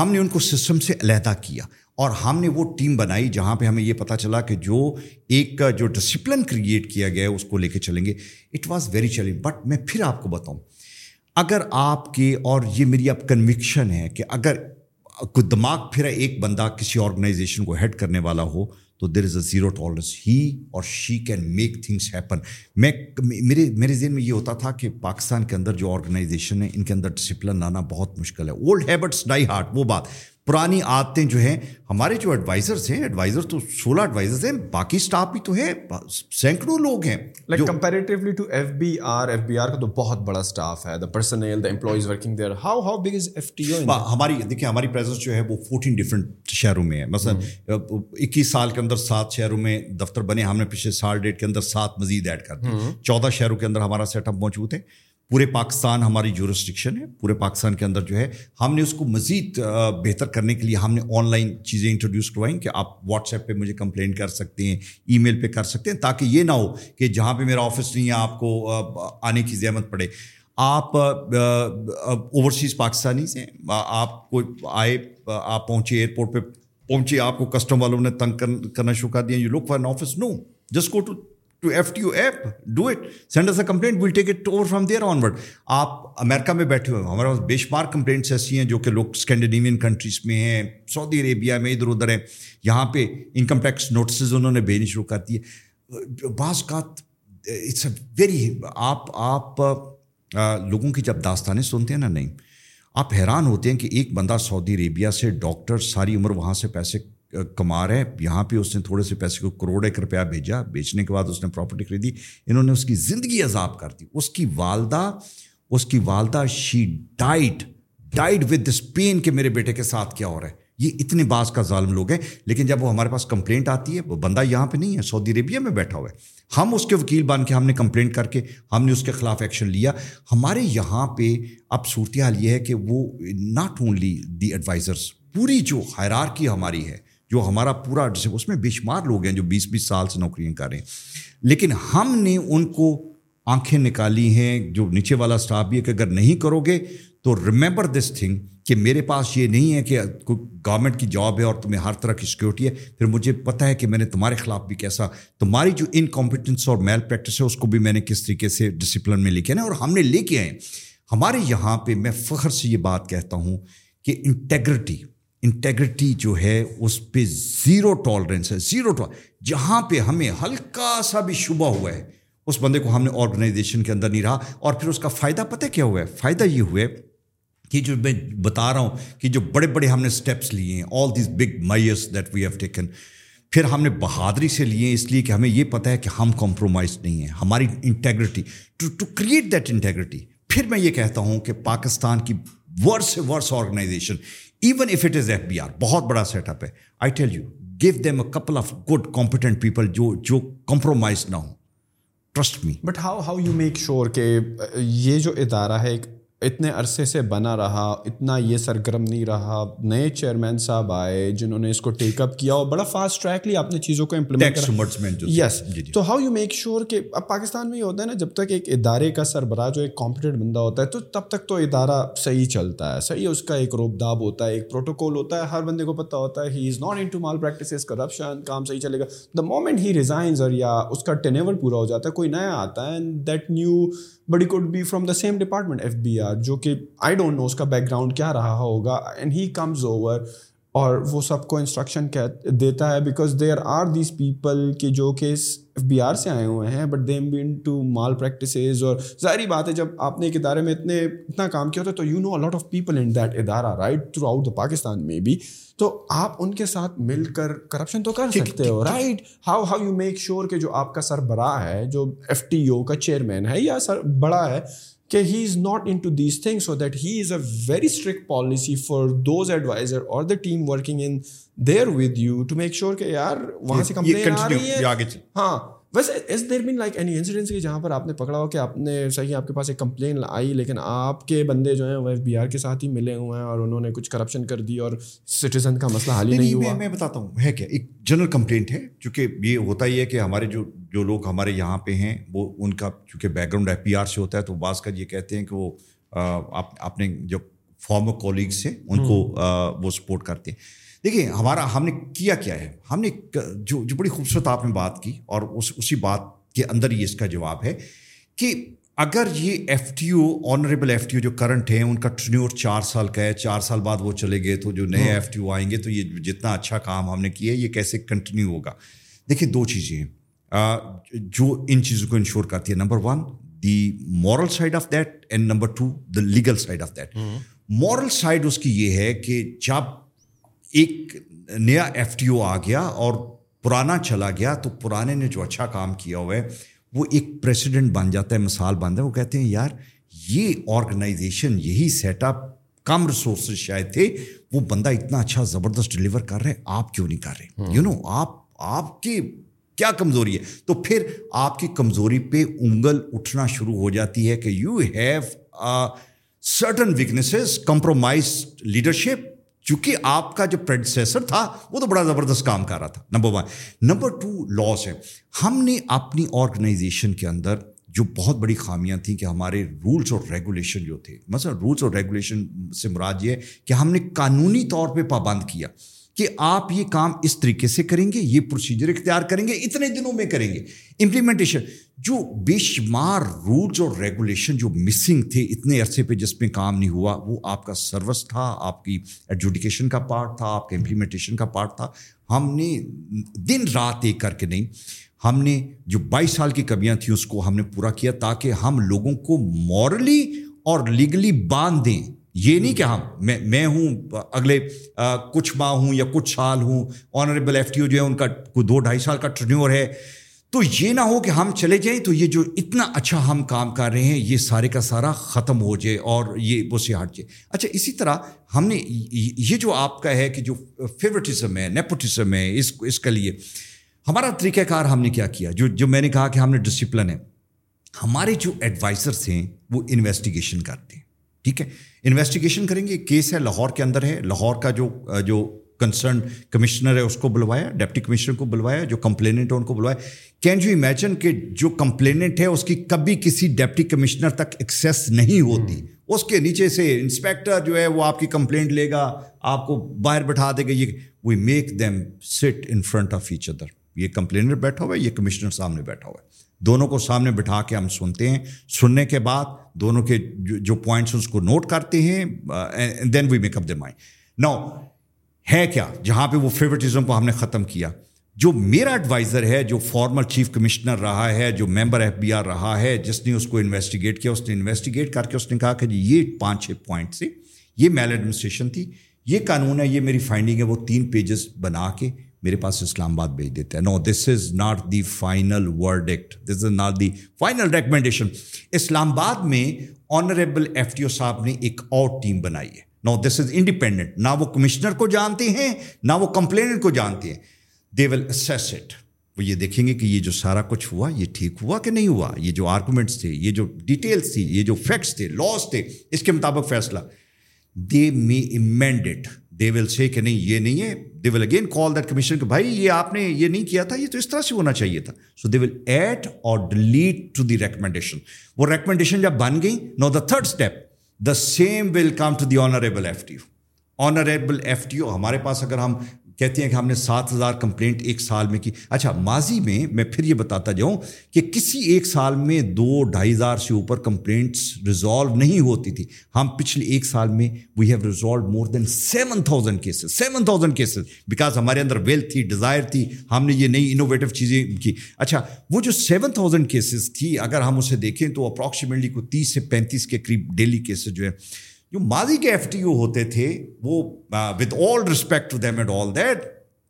A: ہم نے ان کو سسٹم سے علیحدہ کیا۔ اور ہم نے وہ ٹیم بنائی جہاں پہ ہمیں یہ پتا چلا کہ جو ایک جو ڈسپلن کریٹ کیا گیا ہے، اس کو لے کے چلیں گے۔ It was very challenge but میں پھر آپ کو بتاؤں۔ اگر آپ کے اور یہ میری اب کنوکشن ہے کہ اگر کوئی دماغ پھر ایک بندہ کسی آرگنائزیشن کو ہیڈ کرنے والا ہو، تو دیر از اے زیرو ٹالرنس ہی اور she can make things happen میں، میرے میرے ذہن میں یہ ہوتا تھا کہ پاکستان کے اندر جو آرگنائزیشن ہے، ان کے اندر ڈسپلن لانا بہت مشکل ہے۔ اولڈ ہیبٹس ڈائی ہارٹ وہ بات۔ پرانی عادتیں جو ہیں ہمارے جو ایڈوائزرس ہیں ایڈوائزر تو سولہ ایڈوائزرس ہیں باقی اسٹاف بھی تو ہے سینکڑوں لوگ ہیں۔
B: Like comparatively to F B R F B R کا تو بہت بڑا اسٹاف ہے the personal the employees working there how how big is F T O
A: ہماری دیکھیں ہماری پریزنس جو ہے وہ فورٹین ڈفرنٹ شہروں میں ہے۔ مثلا اکیس سال کے اندر سات شہروں میں دفتر بنے ہم نے پچھلے سال ڈیٹ کے اندر سات مزید ایڈ کر دی۔ چودہ شہروں کے اندر ہمارا سیٹ اپ موجود ہے۔ پورے پاکستان ہماری جو ریسٹرکشن ہے، پورے پاکستان کے اندر جو ہے، ہم نے اس کو مزید بہتر کرنے کے لیے ہم نے آن لائن چیزیں انٹروڈیوس کروائیں کہ آپ واٹس ایپ پہ مجھے کمپلین کر سکتے ہیں ای میل پہ کر سکتے ہیں، تاکہ یہ نہ ہو کہ جہاں پہ میرا آفس نہیں ہے، آپ کو آنے کی زحمت پڑے۔ آپ اوورسیز پاکستانی سے آپ کو آئے آپ پہنچے ایئرپورٹ پہ، پہنچے، آپ کو کسٹم والوں نے تنگ کرنا شروع کر دیا you look for an office no just go to to F T U app do it send a complaint will take it over from there onward آپ امیرکا میں بیٹھے ہوئے ہمارے پاس بے شمار کمپلینٹس ایسی ہیں جو کہ لوگ اسکینڈینیوین کنٹریز میں ہیں سعودی عربیہ میں ادھر ادھر ہیں. یہاں پہ انکم ٹیکس نوٹسز انہوں نے بھیجنی شروع کر دی ہے بعض کا اٹس اے ویری آپ آپ لوگوں کی جب داستانیں سنتے ہیں نا، نہیں. آپ حیران ہوتے ہیں کہ ایک بندہ سعودی عربیہ سے ڈاکٹر ساری عمر وہاں سے پیسے کما رہے یہاں پہ اس نے تھوڑے سے پیسے کو کروڑ ایک روپیہ بھیجا، بیچنے کے بعد اس نے پراپرٹی خریدی، انہوں نے اس کی زندگی عذاب کر دی۔ اس کی والدہ، اس کی والدہ she died died with this pain کہ میرے بیٹے کے ساتھ کیا ہو رہا ہے۔ یہ اتنے بعض کا ظالم لوگ ہیں، لیکن جب وہ ہمارے پاس کمپلینٹ آتی ہے، وہ بندہ یہاں پہ نہیں ہے سعودی عربیہ میں بیٹھا ہوا ہے۔ ہم اس کے وکیل بن کے ہم نے کمپلینٹ کر کے، ہم نے اس کے خلاف ایکشن لیا۔ ہمارے یہاں پہ اب صورتحال یہ ہے کہ وہ ناٹ اونلی دی ایڈوائزرس پوری جو حیرار کی ہماری ہے جو ہمارا پورا اس میں بے شمار لوگ ہیں جو بیس بیس سال سے نوکریاں کر رہے ہیں۔ لیکن ہم نے ان کو آنکھیں نکالی ہیں، جو نیچے والا اسٹاف بھی ہے کہ اگر نہیں کرو گے تو ریمبر دس تھنگ کہ میرے پاس یہ نہیں ہے کہ گورنمنٹ کی جاب ہے اور تمہیں ہر طرح کی سیکورٹی ہے، پھر مجھے پتہ ہے کہ میں نے تمہارے خلاف بھی کیسا، تمہاری جو انکمپیٹنس اور میل پریکٹس ہے، اس کو بھی میں نے کس طریقے سے ڈسپلن میں لے کے آنا اور ہم نے لے کے آئے ہمارے یہاں پہ میں فخر سے یہ بات کہتا ہوں کہ انٹیگریٹی انٹیگریٹی جو ہے اس پہ زیرو ٹالرنس ہے، زیرو ٹال، جہاں پہ ہمیں ہلکا سا بھی شبہ ہوا ہے، اس بندے کو ہم نے آرگنائزیشن کے اندر نہیں رہا، اور پھر اس کا فائدہ پتہ کیا ہوا ہے؟ فائدہ یہ ہوا ہے کہ جو میں بتا رہا ہوں کہ جو بڑے بڑے ہم نے اسٹیپس لیے ہیں آل دیز بگ مائیس دیٹ وی ہیو ٹیکن پھر ہم نے بہادری سے لیے اس لیے کہ ہمیں یہ پتہ ہے کہ ہم کمپرومائز نہیں ہیں، ہماری integrity to to create that integrity پھر میں یہ کہتا ہوں کہ پاکستان کی worse worse organization even if it is F B R بہت بڑا سیٹ اپ ہے. I tell you give them a couple of good competent people جو جو کمپرومائز نہ ہوں. Trust me
B: but how how you make sure کہ uh, یہ جو ادارہ ہے ایک اتنے عرصے سے بنا رہا اتنا یہ سرگرم نہیں رہا نئے چیئرمین صاحب آئے جنہوں نے اس کو ٹیک اپ کیا اور بڑا فاسٹ ٹریکلی آپ نے چیزوں کو امپلیمنٹ یس تو ہاؤ یو میک شیور کہ اب پاکستان میں یہ ہوتا ہے نا جب تک ایک ادارے کا سربراہ جو ایک کمپیٹنٹ بندہ ہوتا ہے تو تب تک تو ادارہ صحیح چلتا ہے صحیح اس کا ایک روب داب ہوتا ہے ایک پروٹوکول ہوتا ہے ہر بندے کو پتہ ہوتا ہے he is not into malpractice corruption کام صحیح چلے گا۔ دا مومنٹ ہی ریزائنز اور یا اس کا ٹینیور پورا ہو جاتا ہے کوئی نیا آتا ہے and that new but could be from the same department F B R جو کہ آئی ڈونٹ نو اس کا بیک گراؤنڈ کیا رہا ہوگا اینڈ ہی کمز اوور اور وہ سب کو انسٹرکشن دیتا ہے because there are these people کہ جو کہ ایف بی آر سے آئے ہوئے ہیں but them been to malpractices اور ظاہری بات ہے جب آپ نے ایک ادارے میں اتنے اتنا کام کیا ہوتا ہے تو you know a lot of people in that ادارہ right throughout the Pakistan میں بھی تو آپ ان کے ساتھ مل کر کرپشن تو کر سکتے ہو right how how you make sure کہ جو آپ کا سربراہ ہے جو ایف ٹی او کا چیئرمین ہے یا سر بڑا ہے کہ he is not into these thing so that he is a very strict policy for those adviser اور the team working in there with you to make sure کہ یار وہاں سے کمپلین آ رہی ہے۔ ہاں۔ ویسے has there been like any incidence کی جہاں پر آپ نے پکڑا ہو کہ آپ نے صحیح آپ کے پاس ایک کمپلین آئی لیکن آپ کے بندے جو ہیں وہ ایف بی آر کے ساتھ ہی ملے ہوئے ہیں اور انہوں نے کچھ کرپشن کر دی اور سٹیزن کا مسئلہ حال ہی نہیں ہوا؟
A: میں بتاتا ہوں ہے کیا؟ ایک جنرل کمپلینٹ ہے چونکہ یہ ہوتا ہی ہے کہ ہمارے جو جو لوگ ہمارے یہاں پہ ہیں وہ ان کا چونکہ background F be R سے ہوتا ہے تو بعض کا یہ کہتے ہیں کہ وہ آپ نے جو فارمر کولیگس ہیں ان کو وہ سپورٹ کرتے ہیں۔ دیکھیے ہمارا ہم نے کیا کیا ہے؟ ہم نے جو جو بڑی خوبصورت آپ نے بات کی اور اس اسی بات کے اندر ہی اس کا جواب ہے کہ اگر یہ F T O honourable F T O جو کرنٹ ہیں ان کا ٹرنیور چار سال کا ہے چار سال بعد وہ چلے گئے تو جو نئے ایف ٹی او آئیں گے تو یہ جتنا اچھا کام ہم نے کیا ہے یہ کیسے کنٹینیو ہوگا؟ دیکھیے دو چیزیں ہیں۔ جو ان چیزوں کو انشور کرتی ہے number one the moral side of that and number two the legal side of that moral side اس کی یہ ہے کہ جب ایک نیا ایف ٹی او آ گیا اور پرانا چلا گیا تو پرانے نے جو اچھا کام کیا ہوا ہے وہ ایک پریسیڈنٹ بن جاتا ہے مثال بن ہے وہ کہتے ہیں یار یہ آرگنائزیشن یہی سیٹ اپ کم ریسورسز شاید تھے وہ بندہ اتنا اچھا زبردست ڈلیور کر رہے آپ کیوں نہیں کر رہے؟ یو نو آپ آپ کی کیا کمزوری ہے؟ تو پھر آپ کی کمزوری پہ انگل اٹھنا شروع ہو جاتی ہے کہ you have certain weaknesses compromise leadership چونکہ آپ کا جو پریڈسیسر تھا، وہ تو بڑا زبردست کام کر رہا تھا number one number two loss ہے ہم نے اپنی آرگنائزیشن کے اندر جو بہت بڑی خامیاں تھیں کہ ہمارے رولس اور ریگولیشن جو تھے، مثلا رولس اور ریگولیشن سے مراد یہ ہے کہ ہم نے قانونی طور پہ پابند کیا۔ کہ آپ یہ کام اس طریقے سے کریں گے، یہ پروسیجر اختیار کریں گے، اتنے دنوں میں کریں گے۔ امپلیمنٹیشن جو بے شمار رولز اور ریگولیشن جو مسنگ تھے اتنے عرصے پہ جس میں کام نہیں ہوا، وہ آپ کا سروس تھا، آپ کی ایڈجوڈیکیشن کا پارٹ تھا، آپ کے امپلیمنٹیشن کا پارٹ تھا۔ ہم نے دن رات ایک کر کے نہیں، ہم نے جو بائیس سال کی کمیاں تھیں اس کو ہم نے پورا کیا تاکہ ہم لوگوں کو مورلی اور لیگلی باندھ دیں یہ نہیں کہ ہم میں میں ہوں، اگلے کچھ ماہ ہوں یا کچھ سال ہوں آنریبل ایف ٹی او جو ہے، ان کا کوئی دو ڈھائی سال کا ٹرنیور ہے۔ تو یہ نہ ہو کہ ہم چلے جائیں تو یہ جو اتنا اچھا ہم کام کر رہے ہیں، یہ سارے کا سارا ختم ہو جائے اور یہ وہ سے ہٹ جائے۔ اچھا اسی طرح ہم نے یہ جو آپ کا ہے کہ جو فیورٹزم ہے نیپوٹزم ہے، اس اس کے لیے ہمارا طریقہ کار ہم نے کیا کیا؟ جو جو میں نے کہا کہ ہم نے ڈسپلن ہے۔ ہمارے جو ایڈوائزرس ہیں، وہ انویسٹیگیشن کرتے ہیں۔ ٹھیک ہے؟ انویسٹیگیشن کریں گے. کیس ہے لاہور کے اندر ہے. لاہور کا جو جو کنسرن کمشنر ہے اس کو بلوایا. ڈپٹی کمشنر کو بلوایا. جو کمپلیننٹ ہے ان کو بلوایا. کین یو امیجن کہ جو کمپلیننٹ ہے اس کی کبھی کسی ڈپٹی کمشنر تک ایکسیس نہیں ہوتی؟ اس کے نیچے سے انسپیکٹر جو ہے وہ آپ کی کمپلینٹ لے گا. آپ کو باہر بٹھا دے گا. یہ we make them sit in front of each other یہ کمپلینر بیٹھا ہوا ہے. یہ کمشنر سامنے بیٹھا ہوا ہے. دونوں کو سامنے بٹھا کے ہم سنتے ہیں۔ سننے کے بعد دونوں کے جو پوائنٹس اس کو نوٹ کرتے ہیں دین we make up the mind نو ہے کیا؟ جہاں پہ وہ فیورٹزم کو ہم نے ختم کیا۔ جو میرا ایڈوائزر ہے، جو فارمر چیف کمشنر رہا ہے، جو ممبر ایف بی آر رہا ہے، جس نے اس کو انویسٹیگیٹ کیا، اس نے انویسٹیگیٹ کر کے اس نے کہا کہ جی یہ پانچ چھ پوائنٹ سے یہ میل ایڈمنسٹریشن تھی، یہ قانون ہے، یہ میری فائنڈنگ ہے، وہ تین پیجز بنا کے میرے پاس اسلام آباد بھیج دیتے ہیں۔ No this is not the final verdict this is not the final recommendation Islamabad میں آنریبل ایف ٹی او صاحب نے ایک اور ٹیم بنائی ہے۔ نو دس از انڈیپینڈنٹ نہ وہ کمشنر کو جانتے ہیں، نہ وہ کمپلینٹ کو جانتے ہیں۔ دے ول اسیس اٹ وہ یہ دیکھیں گے کہ یہ جو سارا کچھ ہوا، یہ ٹھیک ہوا کہ نہیں ہوا؟ یہ جو آرگومنٹس تھے، یہ جو ڈیٹیلس تھی، یہ جو فیکٹس تھے لاس تھے، اس کے مطابق فیصلہ۔ دے می امینڈ اٹ دے ول سے کہ نہیں، یہ نہیں ہے. They will again call that commission کہ بھائی یہ آپ نے یہ نہیں کیا تھا، یہ تو اس طرح سے ہونا چاہیے تھا۔ سو دے ول ایڈ اور ڈیلیٹ ٹو دی ریکمنڈیشن وہ ریکمنڈیشن جب بن گئی no the third step the same will come to the honourable F T O honourable F T O ہمارے پاس اگر ہم کہتے ہیں کہ ہم نے سات ہزار کمپلینٹ ایک سال میں کی۔ اچھا ماضی میں میں پھر یہ بتاتا جاؤں کہ کسی ایک سال میں دو ڈھائی ہزار سے اوپر کمپلینٹس ریزالو نہیں ہوتی تھی۔ ہم پچھلے ایک سال میں we have resolved more than seven thousand cases seven thousand cases because ہمارے اندر ویلتھ تھی ڈیزائر تھی، ہم نے یہ نئی انوویٹو چیزیں کی۔ اچھا وہ جو سیون تھاؤزینڈ کیسز تھی، اگر ہم اسے دیکھیں تو اپروکسیمیٹلی کو تیس سے پینتیس کے قریب ڈیلی کیسز جو ہے جو ماضی کے ایف ٹی او ہوتے تھے وہ with all respect to them and all that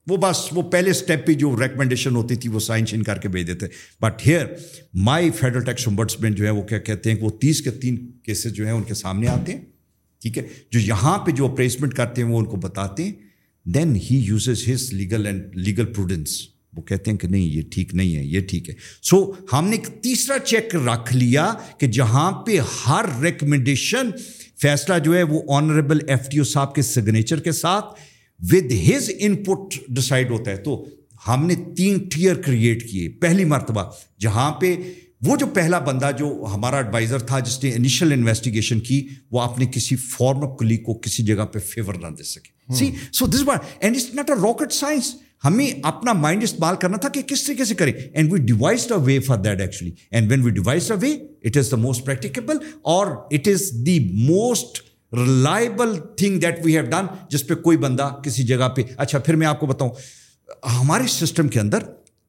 A: وہ بس وہ پہلے اسٹیپ پہ جو ریکمنڈیشن ہوتی تھی وہ سائن شائن کر کے بھیج دیتے۔ But here my federal tax ombudsman جو ہے وہ کیا کہتے ہیں کہ وہ تیس کے تین کیسز جو ہیں ان کے سامنے آتے ہیں۔ ٹھیک ہے؟ جو یہاں پہ جو اپریسمنٹ کرتے ہیں وہ ان کو بتاتے ہیں۔ Then he uses his legal and legal prudence وہ کہتے ہیں کہ نہیں یہ ٹھیک نہیں ہے یہ ٹھیک ہے۔ سو so, ہم نے ایک تیسرا چیک رکھ لیا کہ جہاں پہ ہر ریکمنڈیشن فیصلہ جو ہے وہ آنریبل ایف ٹی او صاحب کے سگنیچر کے ساتھ with his input decide ہوتا ہے۔ تو ہم نے تین ٹیئر کریٹ کیے۔ پہلی مرتبہ جہاں پہ وہ جو پہلا بندہ جو ہمارا ایڈوائزر تھا جس نے انیشل انویسٹیگیشن کی، وہ اپنے کسی فارم کلیگ کو کسی جگہ پہ فیور نہ دے سکے۔ See so this bar and it's not a rocket science ہمیں اپنا مائنڈ استعمال کرنا تھا کہ کس طریقے سے کریں۔ And we devise a way for that actually and when we devise a way it is the most practicable or it is the most reliable thing that we have done جس پہ کوئی بندہ کسی جگہ پہ اچھا پھر میں آپ کو بتاؤں۔ ہمارے سسٹم کے اندر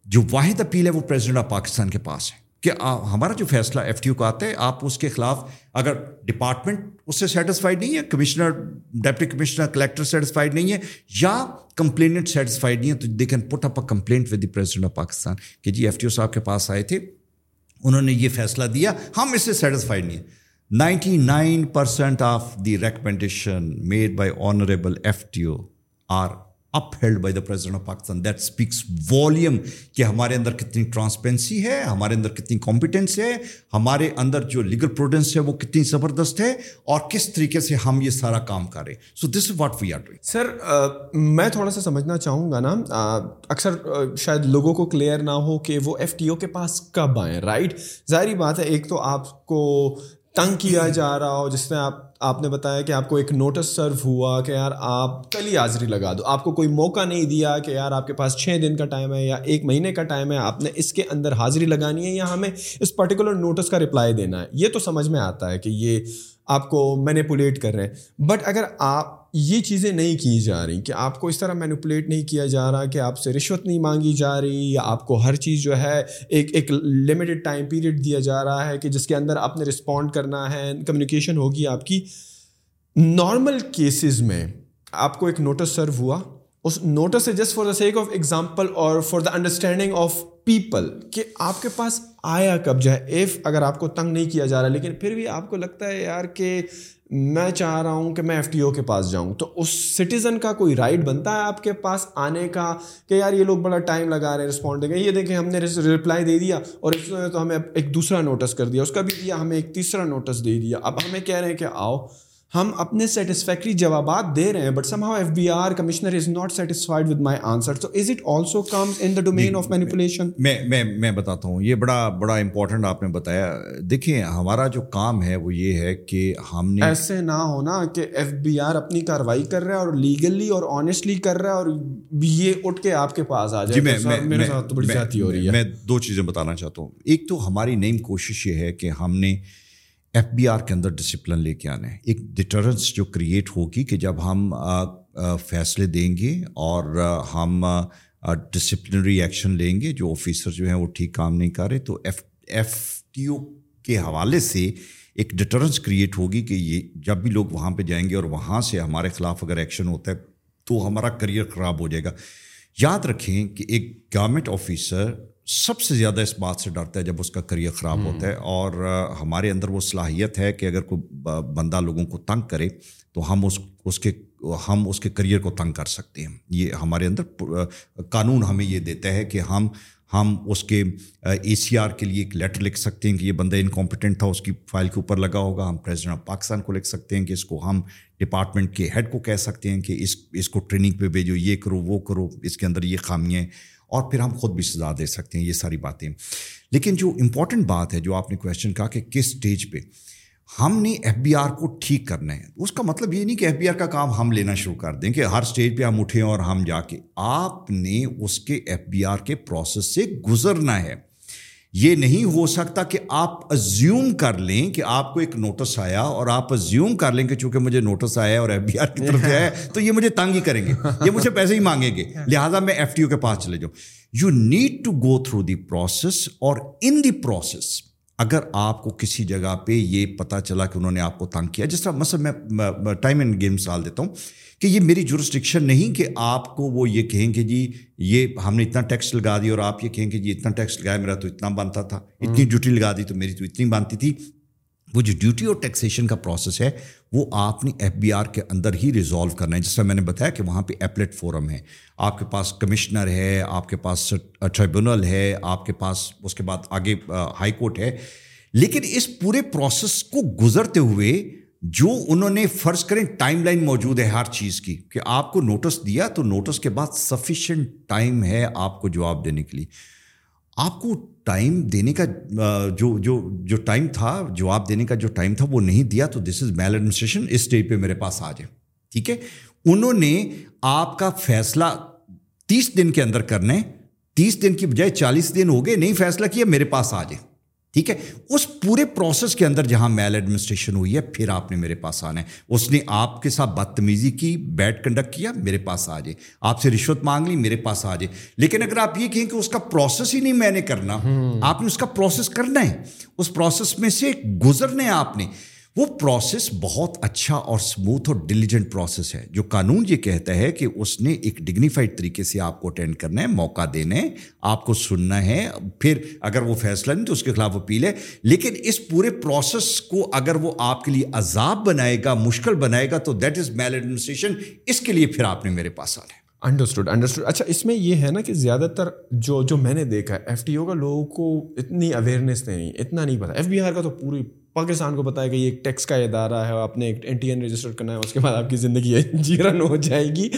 A: جو واحد اپیل ہے وہ پریزیڈنٹ آف پاکستان کے پاس ہے۔ کہ ہمارا جو فیصلہ ایف ٹی یو کا آتا ہے، آپ اس کے خلاف اگر ڈپارٹمنٹ اس سے سیٹسفائڈ نہیں ہے commissioner deputy commissioner collector satisfied نہیں ہے، یا کمپلینٹ سیٹسفائڈ نہیں ہے، تو they can put up a complaint with the president of Pakistan کہ جی ایف ٹی او صاحب کے پاس آئے تھے، انہوں نے یہ فیصلہ دیا، ہم اس سے سیٹسفائڈ نہیں ہیں۔ Ninety nine percent of the recommendation made by honourable F T O are upheld by the president of Pakistan that speaks volume کہ ہمارے اندر کتنی ٹرانسپیرنسی ہے، ہمارے اندر کتنی کمپیٹنس ہے، ہمارے اندر جو لیگل پروڈنس ہے وہ کتنی زبردست ہے اور کس طریقے سے ہم یہ سارا کام کریں so this is what we are doing
B: sir میں تھوڑا سا سمجھنا چاہوں گا نا۔ اکثر شاید لوگوں کو کلیئر نہ ہو کہ وہ ایف ٹی او کے پاس کب آئیں رائٹ ظاہری بات ہے، ایک تو آپ کو تنگ کیا جا رہا ہو، جس میں آپ آپ نے بتایا کہ آپ کو ایک نوٹس سرو ہوا کہ یار آپ کل ہی حاضری لگا دو۔ آپ کو کوئی موقع نہیں دیا کہ یار آپ کے پاس چھ دن کا ٹائم ہے یا ایک مہینے کا ٹائم ہے، آپ نے اس کے اندر حاضری لگانی ہے یا ہمیں اس پرٹیکولر نوٹس کا رپلائی دینا ہے۔ یہ تو سمجھ میں آتا ہے کہ یہ آپ کو مینیپولیٹ کر رہے ہیں۔ بٹ اگر آپ یہ چیزیں نہیں کی جا رہی کہ آپ کو اس طرح مینوپولیٹ نہیں کیا جا رہا کہ آپ سے رشوت نہیں مانگی جا رہی یا آپ کو ہر چیز جو ہے ایک ایک لمیٹڈ ٹائم پیریڈ دیا جا رہا ہے کہ جس کے اندر آپ نے رسپونڈ کرنا ہے کمیونیکیشن ہوگی آپ کی۔ نارمل کیسز میں آپ کو ایک نوٹس سرو ہوا۔ اس نوٹس سے just for the sake of example or for the understanding of people کہ آپ کے پاس آیا کب جو ہے ایف اگر آپ کو تنگ نہیں کیا جا رہا، لیکن پھر بھی آپ کو لگتا ہے یار کہ میں چاہ رہا ہوں کہ میں ایف ٹی او کے پاس جاؤں۔ تو اس سٹیزن کا کوئی رائٹ بنتا ہے آپ کے پاس آنے کا کہ یار یہ لوگ بڑا ٹائم لگا رہے ہیں رسپونڈ یہ دیکھیں، ہم نے رپلائی دے دیا اور اس میں تو ہمیں ایک دوسرا نوٹس کر دیا۔ اس کا بھی دیا، ہمیں ایک تیسرا نوٹس دے دیا۔ اب ہمیں کہہ رہے ہیں کہ آؤ۔ ہم اپنے سیٹسفیکٹری جوابات دے رہے ہیں but somehow F B R commissioner is not satisfied with my answer تو is it also comes in the domain of manipulation
A: میں میں میں بتاتا ہوں یہ بڑا بڑا امپورٹنٹ آپ نے بتایا. دیکھیں ہمارا جو کام ہے وہ یہ ہے کہ ہم نے
B: ایسے نہ ہونا کہ ایف بی آر اپنی کاروائی کر رہا ہے اور لیگلی اور آنےسٹلی کر رہا ہے اور یہ اٹھ کے آپ کے پاس آ جائے.
A: جی میرے ساتھ تو بڑی زیادتی ہو رہی ہے. میں دو چیزیں بتانا چاہتا ہوں. ایک تو ہماری نئی کوشش یہ ہے کہ ہم نے ایف بی آر کے اندر ڈسپلن لے کے آنا ہے ایک ڈٹرنس جو کریٹ ہوگی کہ جب ہم فیصلے دیں گے اور ہم ڈسپلنری ایکشن لیں گے، جو آفیسر جو ہیں وہ ٹھیک کام نہیں کر رہے، تو ایف ایف ٹی او کے حوالے سے ایک ڈٹرنس کریٹ ہوگی کہ یہ جب بھی لوگ وہاں پہ جائیں گے اور وہاں سے ہمارے خلاف اگر ایکشن ہوتا ہے تو ہمارا کریئر خراب ہو جائے گا۔ یاد رکھیں کہ ایک گورنمنٹ آفیسر سب سے زیادہ اس بات سے ڈرتا ہے جب اس کا کریئر خراب ہوتا ہے اور ہمارے اندر وہ صلاحیت ہے کہ اگر کوئی بندہ لوگوں کو تنگ کرے تو ہم اس اس کے ہم اس کے کریئر کو تنگ کر سکتے ہیں۔ یہ ہمارے اندر قانون ہمیں یہ دیتا ہے کہ ہم ہم اس کے اے سی آر کے لیے ایک لیٹر لکھ سکتے ہیں کہ یہ بندہ انکمپٹنٹ تھا اس کی فائل کے اوپر لگا ہوگا۔ ہم پریزیڈنٹ آف پاکستان کو لکھ سکتے ہیں کہ اس کو ہم ڈپارٹمنٹ کے ہیڈ کو کہہ سکتے ہیں کہ اس اس کو ٹریننگ پہ بھیجو یہ کرو وہ کرو اس کے اندر یہ خامیاں اور پھر ہم خود بھی سزا دے سکتے ہیں، یہ ساری باتیں۔ لیکن جو امپورٹنٹ بات ہے، جو آپ نے کویشچن کہا کہ کس اسٹیج پہ؟ ہم نے ایف بی آر کو ٹھیک کرنا ہے۔ اس کا مطلب یہ نہیں کہ ایف بی آر کا کام ہم لینا شروع کر دیں کہ ہر اسٹیج پہ ہم اٹھیں اور ہم جا کے۔ آپ نے اس کے ایف بی آر کے پروسیس سے گزرنا ہے۔ یہ نہیں ہو سکتا کہ آپ ازیوم کر لیں کہ آپ کو ایک نوٹس آیا اور آپ ازیوم کر لیں کہ چونکہ مجھے نوٹس آیا اور ایف بی آر کی طرف سے آیا تو یہ مجھے تنگ ہی کریں گے۔ یہ مجھے پیسے ہی مانگیں گے۔ لہٰذا میں ایف ٹی او کے پاس چلے جاؤں۔ You need to go through the process or in the process اگر آپ کو کسی جگہ پہ یہ پتہ چلا کہ انہوں نے آپ کو تنگ کیا جس طرح مثلا میں ٹائم اینڈ گیم مثال دیتا ہوں۔ کہ یہ میری جورسٹکشن نہیں کہ آپ کو وہ یہ کہیں کہ جی یہ ہم نے اتنا ٹیکس لگا دی اور آپ یہ کہیں کہ جی اتنا ٹیکس لگایا میرا تو اتنا بنتا تھا اتنی ڈیوٹی لگا دی تو میری تو اتنی بنتی تھی۔ وہ جو ڈیوٹی اور ٹیکسیشن کا پروسیس ہے وہ آپ نے ایف بی آر کے اندر ہی ریزالو کرنا ہے۔ جس طرح میں نے بتایا کہ وہاں پہ ایپلیٹ فورم ہے۔ آپ کے پاس کمشنر ہے آپ کے پاس ٹریبونل ہے آپ کے پاس اس کے بعد آگے ہائی کورٹ ہے۔ لیکن اس پورے پروسیس کو گزرتے ہوئے جو انہوں نے فرض کریں ٹائم لائن موجود ہے ہر چیز کی کہ آپ کو نوٹس دیا تو نوٹس کے بعد سفیشینٹ ٹائم ہے آپ کو جواب دینے کے لیے۔ آپ کو ٹائم دینے کا جو جو جو ٹائم تھا، جواب دینے کا جو ٹائم تھا وہ نہیں دیا تو this is mile administration us stage پہ میرے پاس آ جائے ٹھیک ہے؟ انہوں نے آپ کا فیصلہ تیس دن کے اندر کرنے تیس دن کی بجائے چالیس دن ہو گئے، نہیں فیصلہ کیا، میرے پاس آ جائے ٹھیک ہے؟ اس پورے پروسیس کے اندر جہاں میل ایڈمنسٹریشن ہوئی ہے پھر آپ نے میرے پاس آنا ہے۔ اس نے آپ کے ساتھ بدتمیزی کی بیڈ کنڈکٹ کیا میرے پاس آ جائے۔ آپ سے رشوت مانگ لی میرے پاس آ جائے۔ لیکن اگر آپ یہ کہیں کہ اس کا پروسیس ہی نہیں میں نے کرنا آپ نے اس کا پروسیس کرنا ہے۔ اس پروسیس میں سے گزرنا ہے آپ نے۔ وہ پروسیس بہت اچھا اور اسموتھ اور ڈیلیجنٹ پروسیس ہے، جو قانون یہ کہتا ہے کہ اس نے ایک ڈگنیفائڈ طریقے سے آپ کو اٹینڈ کرنا ہے، موقع دینا ہے، آپ کو سننا ہے، پھر اگر وہ فیصلہ نہیں تو اس کے خلاف اپیل ہے۔ لیکن اس پورے پروسیس کو اگر وہ آپ کے لیے عذاب بنائے گا، مشکل بنائے گا، تو دیٹ از میل ایڈمنسٹریشن اس کے لیے پھر آپ نے میرے پاس آنا ہے۔
B: انڈرسٹوڈ انڈرسٹوڈ اچھا اس میں یہ ہے نا کہ زیادہ تر جو جو میں نے دیکھا ہے ایف ٹی او کا لوگوں کو اتنی اویئرنیس نہیں، اتنا نہیں پتا۔ ایف بی آر کا تو پوری پاکستان کو بتایا کہ یہ ایک ٹیکس کا ادارہ ہے آپ نے ایک این ٹی این رجسٹر کرنا ہے، اس کے بعد آپ کی زندگی جیرن ہو جائے گی۔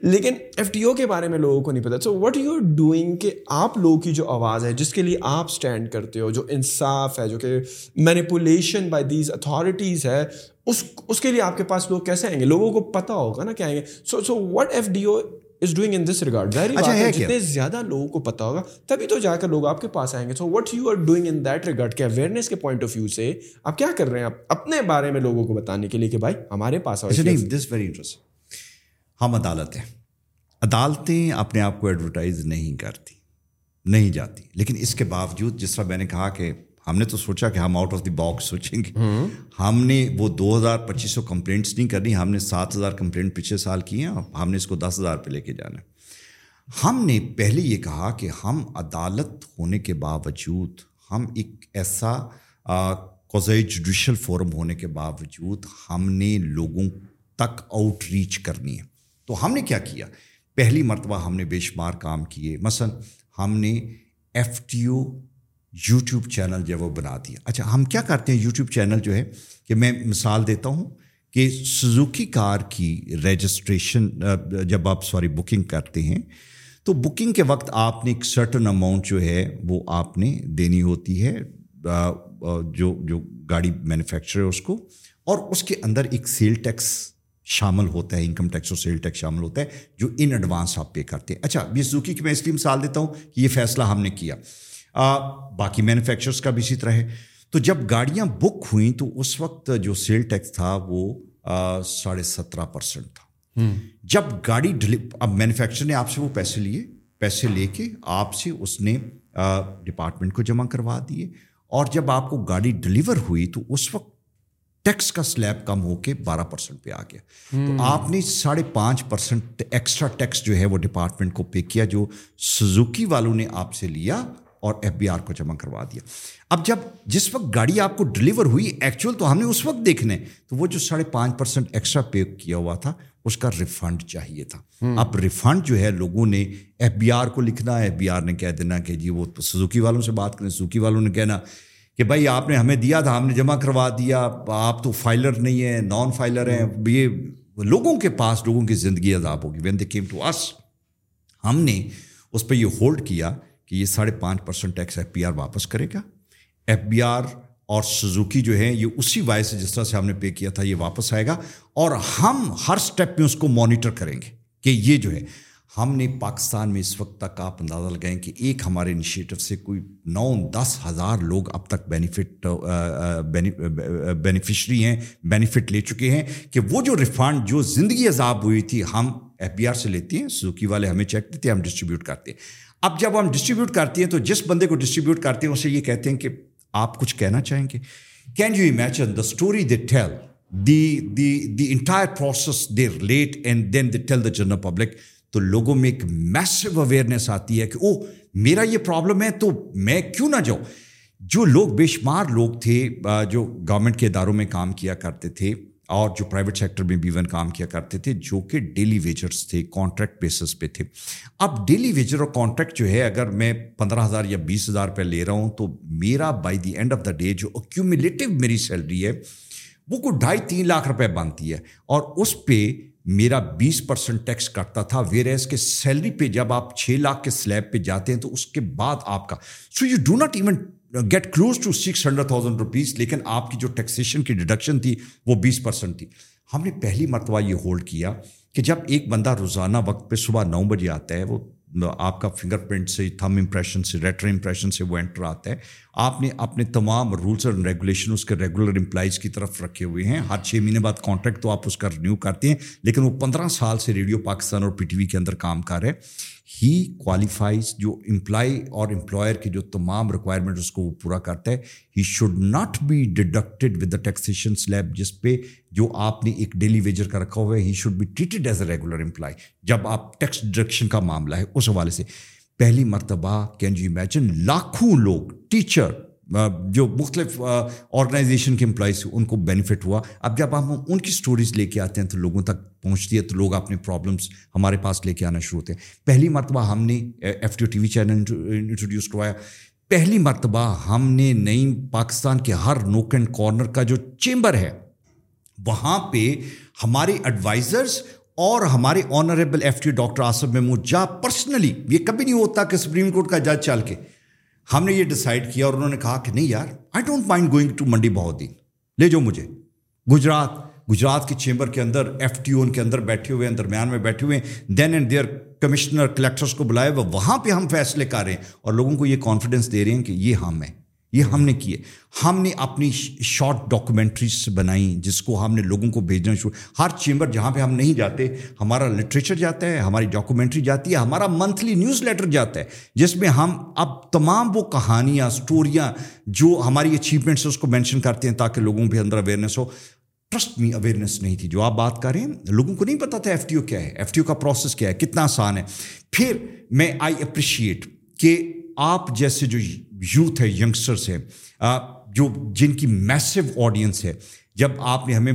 B: لیکن ایف ٹی او کے بارے میں لوگوں کو نہیں پتا so what you are doing کہ آپ لوگوں کی جو آواز ہے، جس کے لیے آپ اسٹینڈ کرتے ہو، جو انصاف ہے، جو کہ مینیپولیشن بائی دیز اتھارٹیز ہے، اس اس کے لیے آپ کے پاس لوگ کیسے آئیں گے؟ لوگوں کو پتہ ہوگا نا کیا آئیں گے۔ So so what F D O is doing in this regard جتنے زیادہ لوگوں کو پتا ہوگا تبھی تو جا کر لوگ آپ کے پاس آئیں گے۔ So what you are doing in that regard کہ اویئرنیس کے پوائنٹ آف ویو سے آپ کیا کر رہے ہیں؟ آپ اپنے بارے میں لوگوں کو بتانے کے لیے کہ بھائی ہمارے پاس
A: دس ویری انٹرسٹ ہم عدالتیں عدالتیں اپنے آپ کو ایڈورٹائز نہیں کرتی نہیں جاتی۔ لیکن اس کے باوجود جس طرح میں نے کہا کہ ہم نے تو سوچا کہ ہم آؤٹ آف دی باکس سوچیں گے۔ ہم نے وہ دو ہزار پچیس سو کمپلینٹس نہیں کرنی ہم نے سات ہزار کمپلینٹ پچھلے سال کی ہیں ہم نے اس کو دس ہزار پہ لے کے جانا ہے۔ ہم نے پہلے یہ کہا کہ ہم عدالت ہونے کے باوجود، ہم ایک ایسا کوزائی جوڈیشل فورم ہونے کے باوجود ہم نے لوگوں تک آؤٹ ریچ کرنی ہے۔ تو ہم نے کیا کیا؟ پہلی مرتبہ ہم نے بے شمار کام کیے۔ مثلاً ہم نے F T O YouTube channel جو ہے وہ بنا دیا۔ اچھا ہم کیا کرتے ہیں یوٹیوب چینل جو ہے کہ میں مثال دیتا ہوں کہ سزوکی کار کی رجسٹریشن جب آپ سوری بکنگ کرتے ہیں، تو بکنگ کے وقت آپ نے ایک سرٹن اماؤنٹ جو ہے وہ آپ نے دینی ہوتی ہے جو جو گاڑی مینوفیکچر ہے اس کو، اور اس کے اندر ایک سیل ٹیکس شامل ہوتا ہے انکم ٹیکس اور سیل ٹیکس شامل ہوتا ہے، جو ان ایڈوانس آپ پے کرتے ہیں۔ اچھا یہ سزوکی کی میں اس لیے مثال دیتا ہوں کہ یہ فیصلہ ہم نے کیا۔ باقی مینوفیکچرس کا بھی اسی طرح ہے۔ تو جب گاڑیاں بک ہوئیں تو اس وقت جو سیل ٹیکس تھا وہ ساڑھے سترہ پرسینٹ تھا۔ جب گاڑی اب مینوفیکچر نے آپ سے وہ پیسے لیے۔ پیسے لے کے آپ سے اس نے ڈپارٹمنٹ کو جمع کروا دیے۔ اور جب آپ کو گاڑی ڈلیور ہوئی تو اس وقت ٹیکس کا سلیب کم ہو کے بارہ پرسنٹ پہ آ گیا۔ تو آپ نے ساڑھے پانچ پرسنٹ ایکسٹرا ٹیکس جو ہے وہ ڈپارٹمنٹ کو پے کیا جو سزوکی والوں نے آپ سے لیا۔ اور ایف بی آر کو جمع کروا دیا۔ اب جب جس وقت گاڑی آپ کو ڈلیور ہوئی ایکچوئل تو ہم نے اس وقت دیکھنے تو وہ جو ساڑھے پانچ پرسنٹ ایکسٹرا پے کیا ہوا تھا اس کا ریفنڈ چاہیے تھا۔ اب ریفنڈ جو ہے لوگوں نے ایف بی آر کو لکھنا ایف بی آر نے کہہ دینا کہ جی وہ سزوکی والوں سے بات کریں سزوکی والوں نے کہنا کہ بھائی آپ نے ہمیں دیا تھا ہم نے جمع کروا دیا آپ تو فائلر نہیں ہیں نان فائلر ہیں یہ لوگوں کے پاس لوگوں کی زندگی عذاب ہوگی۔ When they came to us ہم نے اس پہ یہ ہولڈ کیا کہ یہ ساڑھے پانچ percent tax F P R واپس کرے گا۔ ایف بی آر اور سزوکی جو ہے یہ اسی وائس سے جس طرح سے ہم نے پے کیا تھا، یہ واپس آئے گا۔ اور ہم ہر اسٹیپ میں اس کو مانیٹر کریں گے کہ یہ جو ہے، ہم نے پاکستان میں اس وقت تک آپ اندازہ لگائیں کہ ایک ہمارے انیشیٹو سے کوئی نو دس ہزار لوگ اب تک بینیفٹ بینیفیشری ہیں، بینیفٹ لے چکے ہیں کہ وہ جو ریفنڈ، جو زندگی عذاب ہوئی تھی، ہم ایف بی آر سے لیتے ہیں سزوکی والے ہمیں چیک دیتے ہیں، ہم ڈسٹریبیوٹ کرتے ہیں۔ اب جب ہم ڈسٹریبیوٹ کرتے ہیں تو جس بندے کو ڈسٹریبیوٹ کرتے ہیں، اسے یہ کہتے ہیں کہ آپ کچھ کہنا چاہیں گے؟ Can you imagine the story they tell the the the entire process they relate and then they tell the general public تو لوگوں میں ایک میسو اویئرنیس آتی ہے کہ او میرا یہ پرابلم ہے، تو میں کیوں نہ جاؤں؟ جو لوگ بے شمار لوگ تھے جو گورنمنٹ کے اداروں میں کام کیا کرتے تھے اور جو پرائیویٹ سیکٹر میں بھی ون کام کیا کرتے تھے، جو کہ ڈیلی ویجرس تھے کانٹریکٹ بیسس پہ تھے۔ اب ڈیلی ویجر اور کانٹریکٹ جو ہے، اگر میں پندرہ ہزار یا بیس ہزار روپے لے رہا ہوں، تو میرا by the end of the day جو اکیوملیٹو میری سیلری ہے، وہ کوئی ڈھائی تین لاکھ روپے بنتی ہے۔ اور اس پہ میرا بیس پرسنٹ ٹیکس کٹتا تھا ویر ایز کے سیلری پہ جب آپ چھ لاکھ کے سلیب پہ جاتے ہیں، تو اس کے بعد آپ کا۔ So you do not even get close to six hundred thousand rupees لیکن آپ کی جو ٹیکسیشن کی ڈیڈکشن تھی وہ بیس پرسنٹ تھی۔ ہم نے پہلی مرتبہ یہ ہولڈ کیا کہ جب ایک بندہ روزانہ وقت پہ صبح نو بجے آتا ہے، وہ آپ کا فنگر پرنٹ سے تھم امپریشن سے ریٹر امپریشن سے وہ انٹر آتا ہے۔ آپ نے اپنے تمام رولس اینڈ ریگولیشن اس کے ریگولر امپلائیز کی طرف رکھے ہوئے ہیں۔ ہر چھ مہینے بعد کانٹریکٹ تو آپ اس کا رینیو کرتے ہیں، لیکن وہ پندرہ سال سے ریڈیو پاکستان اور پی ٹی وی کے اندر کام کر رہے ہی کوالیفائز جو امپلائی اور امپلائر کی جو تمام ریکوائرمنٹ اس کو وہ پورا کرتا ہے he should not be deducted with the taxation slab جس پہ جو آپ نے ایک ڈیلی ویجر کا رکھا ہوا ہے he should be treated as a regular employee جب آپ ٹیکس ڈیڈکشن کا معاملہ ہے، اس حوالے سے پہلی مرتبہ کین یو امیجن لاکھوں لوگ ٹیچر جو مختلف آرگنائزیشن کے امپلائیز ان کو بینیفٹ ہوا۔ اب جب ہم ان کی اسٹوریز لے کے آتے ہیں تو لوگوں تک پہنچتی ہے تو لوگ اپنے پرابلمس ہمارے پاس لے کے آنا شروع ہوتے ہیں۔ پہلی مرتبہ ہم نے F T T V channel introduce کروایا۔ پہلی مرتبہ ہم نے نئی پاکستان کے ہر نوک اینڈ کارنر کا جو چیمبر ہے، وہاں پہ ہمارے ایڈوائزرس اور ہمارے honourable F T doctor Asif Mahmood جا پرسنلی یہ کبھی نہیں ہوتا کہ سپریم کورٹ کا جج چل کے۔ ہم نے یہ ڈسائڈ کیا اور انہوں نے کہا کہ نہیں یار I don't mind going to منڈی بہت دن لے جاؤ مجھے۔ گجرات گجرات کے چیمبر کے اندر ایف ٹی او ان کے اندر بیٹھے ہوئے ہیں، درمیان میں بیٹھے ہوئے ہیں۔ Then and their commissioner collectors کو بلائے ہوئے وہاں پہ ہم فیصلے کر رہے ہیں۔ اور لوگوں کو یہ کانفیڈینس دے رہے ہیں کہ یہ ہم ہیں۔ یہ ہم نے کیے۔ ہم نے اپنی شارٹ ڈاکومنٹریز بنائیں جس کو ہم نے لوگوں کو بھیجنا شروع۔ ہر چیمبر جہاں پہ ہم نہیں جاتے، ہمارا لٹریچر جاتا ہے، ہماری ڈاکومنٹری جاتی ہے، ہمارا منتھلی نیوز لیٹر جاتا ہے، جس میں ہم اب تمام وہ کہانیاں اسٹوریاں جو ہماری اچیومنٹس اس کو مینشن کرتے ہیں تاکہ لوگوں پہ اندر اویئرنیس ہو۔ ٹرسٹ می اویئرنیس نہیں تھی۔ جو آپ بات کر رہے ہیں، لوگوں کو نہیں پتا تھا ایف ٹی او کیا ہے۔ ایف ٹی او کا پروسیس کیا ہے، کتنا آسان ہے۔ پھر میں آئی اپریشیٹ کہ آپ جیسے جو یوتھ ہے ینگسٹرس ہیں جو جن کی میسو آڈینس ہے، جب آپ نے ہمیں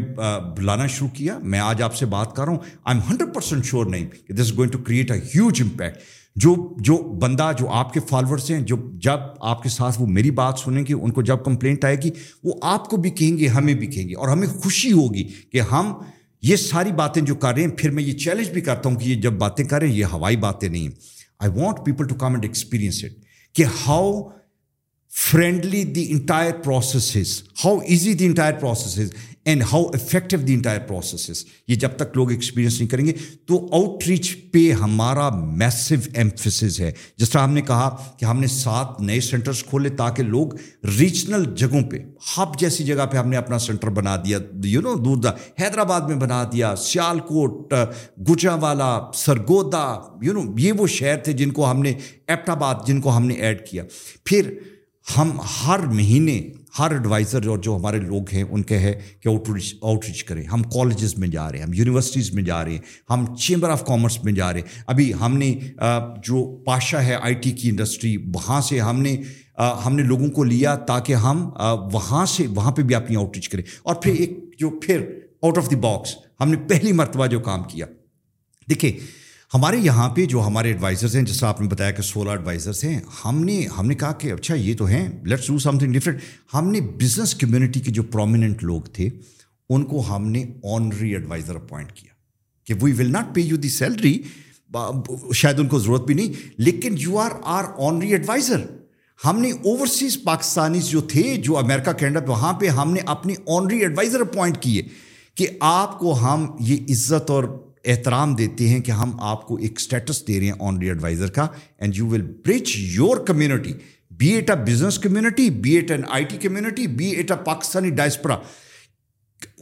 A: بلانا شروع کیا، میں آج آپ سے بات کر رہا ہوں I am hundred percent sure نہیں کہ this is going to create a huge impact جو جو بندہ، جو آپ کے فالوورس ہیں، جو جب آپ کے ساتھ وہ میری بات سنیں گے، ان کو جب کمپلینٹ آئے گی، وہ آپ کو بھی کہیں گے، ہمیں بھی کہیں گے، اور ہمیں خوشی ہوگی کہ ہم یہ ساری باتیں جو کر رہے ہیں، پھر میں یہ چیلنج بھی کرتا ہوں کہ یہ جب باتیں کر رہے ہیں، یہ ہوائی باتیں نہیں ہیں۔ I want people to come and experience it کہ how friendly the entire processes how easy the entire processes and how effective the entire processes یہ جب تک لوگ ایکسپیرینس نہیں کریں گے تو آؤٹ ریچ پہ ہمارا میسو ایمفسز ہے۔ جس طرح ہم نے کہا کہ ہم نے سات نئے سینٹرز کھولے تاکہ لوگ ریجنل جگہوں پہ ہب جیسی جگہ پہ ہم نے اپنا سینٹر بنا دیا۔ یو نو دور دا، حیدرآباد میں بنا دیا سیال کوٹ گجا والا سرگودا یو نو یہ وہ شہر تھے جن کو ہم نے ایپٹ آباد جن کو ہم نے ایڈ کیا۔ پھر ہم ہر مہینے ہر ایڈوائزر اور جو ہمارے لوگ ہیں، ان کے ہے کہ آؤٹ ریچ آؤٹ ریچ کریں۔ ہم کالجز میں جا رہے ہیں، ہم یونیورسٹیز میں جا رہے ہیں، ہم چیمبر آف کامرس میں جا رہے ہیں۔ ابھی ہم نے جو پاشا ہے آئی ٹی کی انڈسٹری وہاں سے ہم نے ہم نے لوگوں کو لیا تاکہ ہم وہاں سے، وہاں پہ بھی اپنی آؤٹ ریچ کریں۔ اور پھر ایک جو پھر آؤٹ آف دی باکس ہم نے پہلی مرتبہ جو کام کیا۔ دیکھیں ہمارے یہاں پہ جو ہمارے ایڈوائزرس ہیں، جیسا آپ نے بتایا کہ سولہ ایڈوائزرس ہیں، ہم نے ہم نے کہا کہ اچھا یہ تو ہیں let's do something different ہم نے بزنس کمیونٹی کے جو پرومیننٹ لوگ تھے، ان کو ہم نے آنری ایڈوائزر اپوائنٹ کیا کہ we will not pay you the salary شاید ان کو ضرورت بھی نہیں، لیکن you are our honorary advisor ہم نے اوورسیز پاکستانی جو تھے، جو امریکہ کینیڈا پہ وہاں پہ ہم نے اپنی آنری ایڈوائزر اپوائنٹ کیے کہ آپ کو ہم یہ عزت اور احترام دیتے ہیں کہ ہم آپ کو ایک اسٹیٹس دے رہے ہیں آنری ایڈوائزر کا and you will bridge your community be it a business community be it an I T community be it a Pakistani diaspora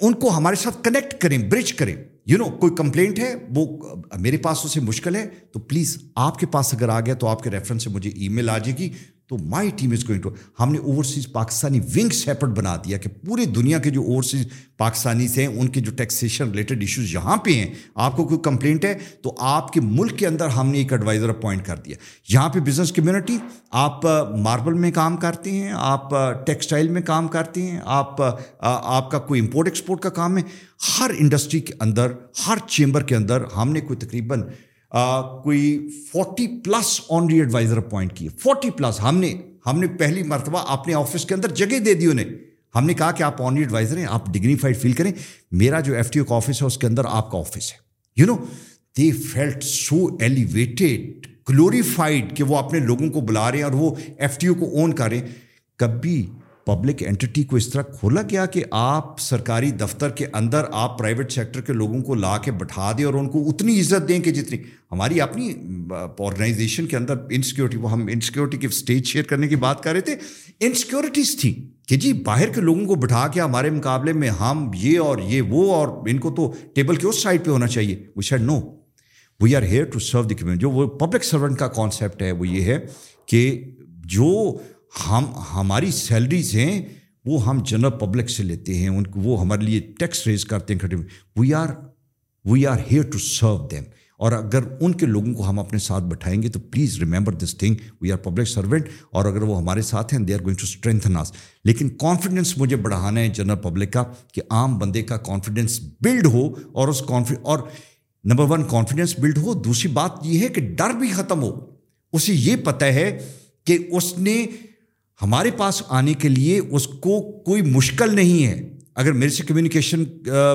A: ان کو ہمارے ساتھ کنیکٹ کریں برج کریں. یو نو کوئی کمپلینٹ ہے، وہ، میرے پاس اسے مشکل ہے، تو پلیز آپ کے پاس اگر آ گیا تو آپ کے ریفرنس سے مجھے ای میل آ جائے گی۔ تو my team is going to ہم نے اوورسیز پاکستانی ونگ سیپریٹ بنا دیا کہ پوری دنیا کے جو اوورسیز پاکستانیز ہیں، ان کے جو ٹیکسیشن ریلیٹڈ ایشوز یہاں پہ ہیں، آپ کو کوئی کمپلینٹ ہے تو آپ کے ملک کے اندر ہم نے ایک ایڈوائزر اپوائنٹ کر دیا۔ یہاں پہ بزنس کمیونٹی آپ ماربل میں کام کرتے ہیں، آپ ٹیکسٹائل میں کام کرتے ہیں، آپ آپ کا کوئی امپورٹ ایکسپورٹ کا کام ہے۔ ہر انڈسٹری کے اندر، ہر چیمبر کے اندر ہم نے کوئی تقریباً کوئی forty plus honorary advisor appoint کیے فورٹی پلس۔ ہم نے ہم نے پہلی مرتبہ اپنے آفس کے اندر جگہ دے دی انہیں۔ ہم نے کہا کہ آپ آنری ایڈوائزر ہیں، آپ ڈگنیفائڈ فیل کریں۔ میرا جو ایف ٹی او کا آفس ہے، اس کے اندر آپ کا آفس ہے۔ You know they felt so elevated glorified کہ وہ اپنے لوگوں کو بلا رہے ہیں اور وہ ایف ٹی او کو اون کر رہے ہیں۔ کبھی پبلک اینٹی کو اس طرح کھولا گیا کہ آپ سرکاری دفتر کے اندر آپ پرائیویٹ سیکٹر کے لوگوں کو لا کے بٹھا دیں اور ان کو اتنی عزت دیں کہ جتنی ہماری اپنی آرگنائزیشن کے اندر انسیکیورٹی وہ ہم انسیکیورٹی کے اسٹیج شیئر کرنے کی بات کر رہے تھے۔ انسیکیورٹیز تھیں کہ جی باہر کے لوگوں کو بٹھا کے ہمارے مقابلے میں ہم یہ اور یہ وہ اور ان کو تو ٹیبل کے اس سائڈ پہ ہونا چاہیے۔ We should know we are here to serve the community جو وہ پبلک سرونٹ کا کانسیپٹ ہے وہ یہ ہے کہ جو ہم ہماری سیلریز ہیں، وہ ہم جنرل پبلک سے لیتے ہیں، ان کو وہ ہمارے لیے ٹیکس ریز کرتے ہیں we are we are here to serve them اور اگر ان کے لوگوں کو ہم اپنے ساتھ بٹھائیں گے، تو please remember this thing we are public servant اور اگر وہ ہمارے ساتھ ہیں they are going to strengthen us لیکن کانفیڈینس مجھے بڑھانا ہے جنرل پبلک کا، کہ عام بندے کا کانفیڈینس بلڈ ہو اور اس کانفی اور نمبر ون کانفیڈینس بلڈ ہو۔ دوسری بات یہ ہے کہ ڈر بھی ختم ہو۔ اسے یہ پتہ ہے کہ اس نے ہمارے پاس آنے کے لیے اس کو کوئی مشکل نہیں ہے۔ اگر میرے سے کمیونیکیشن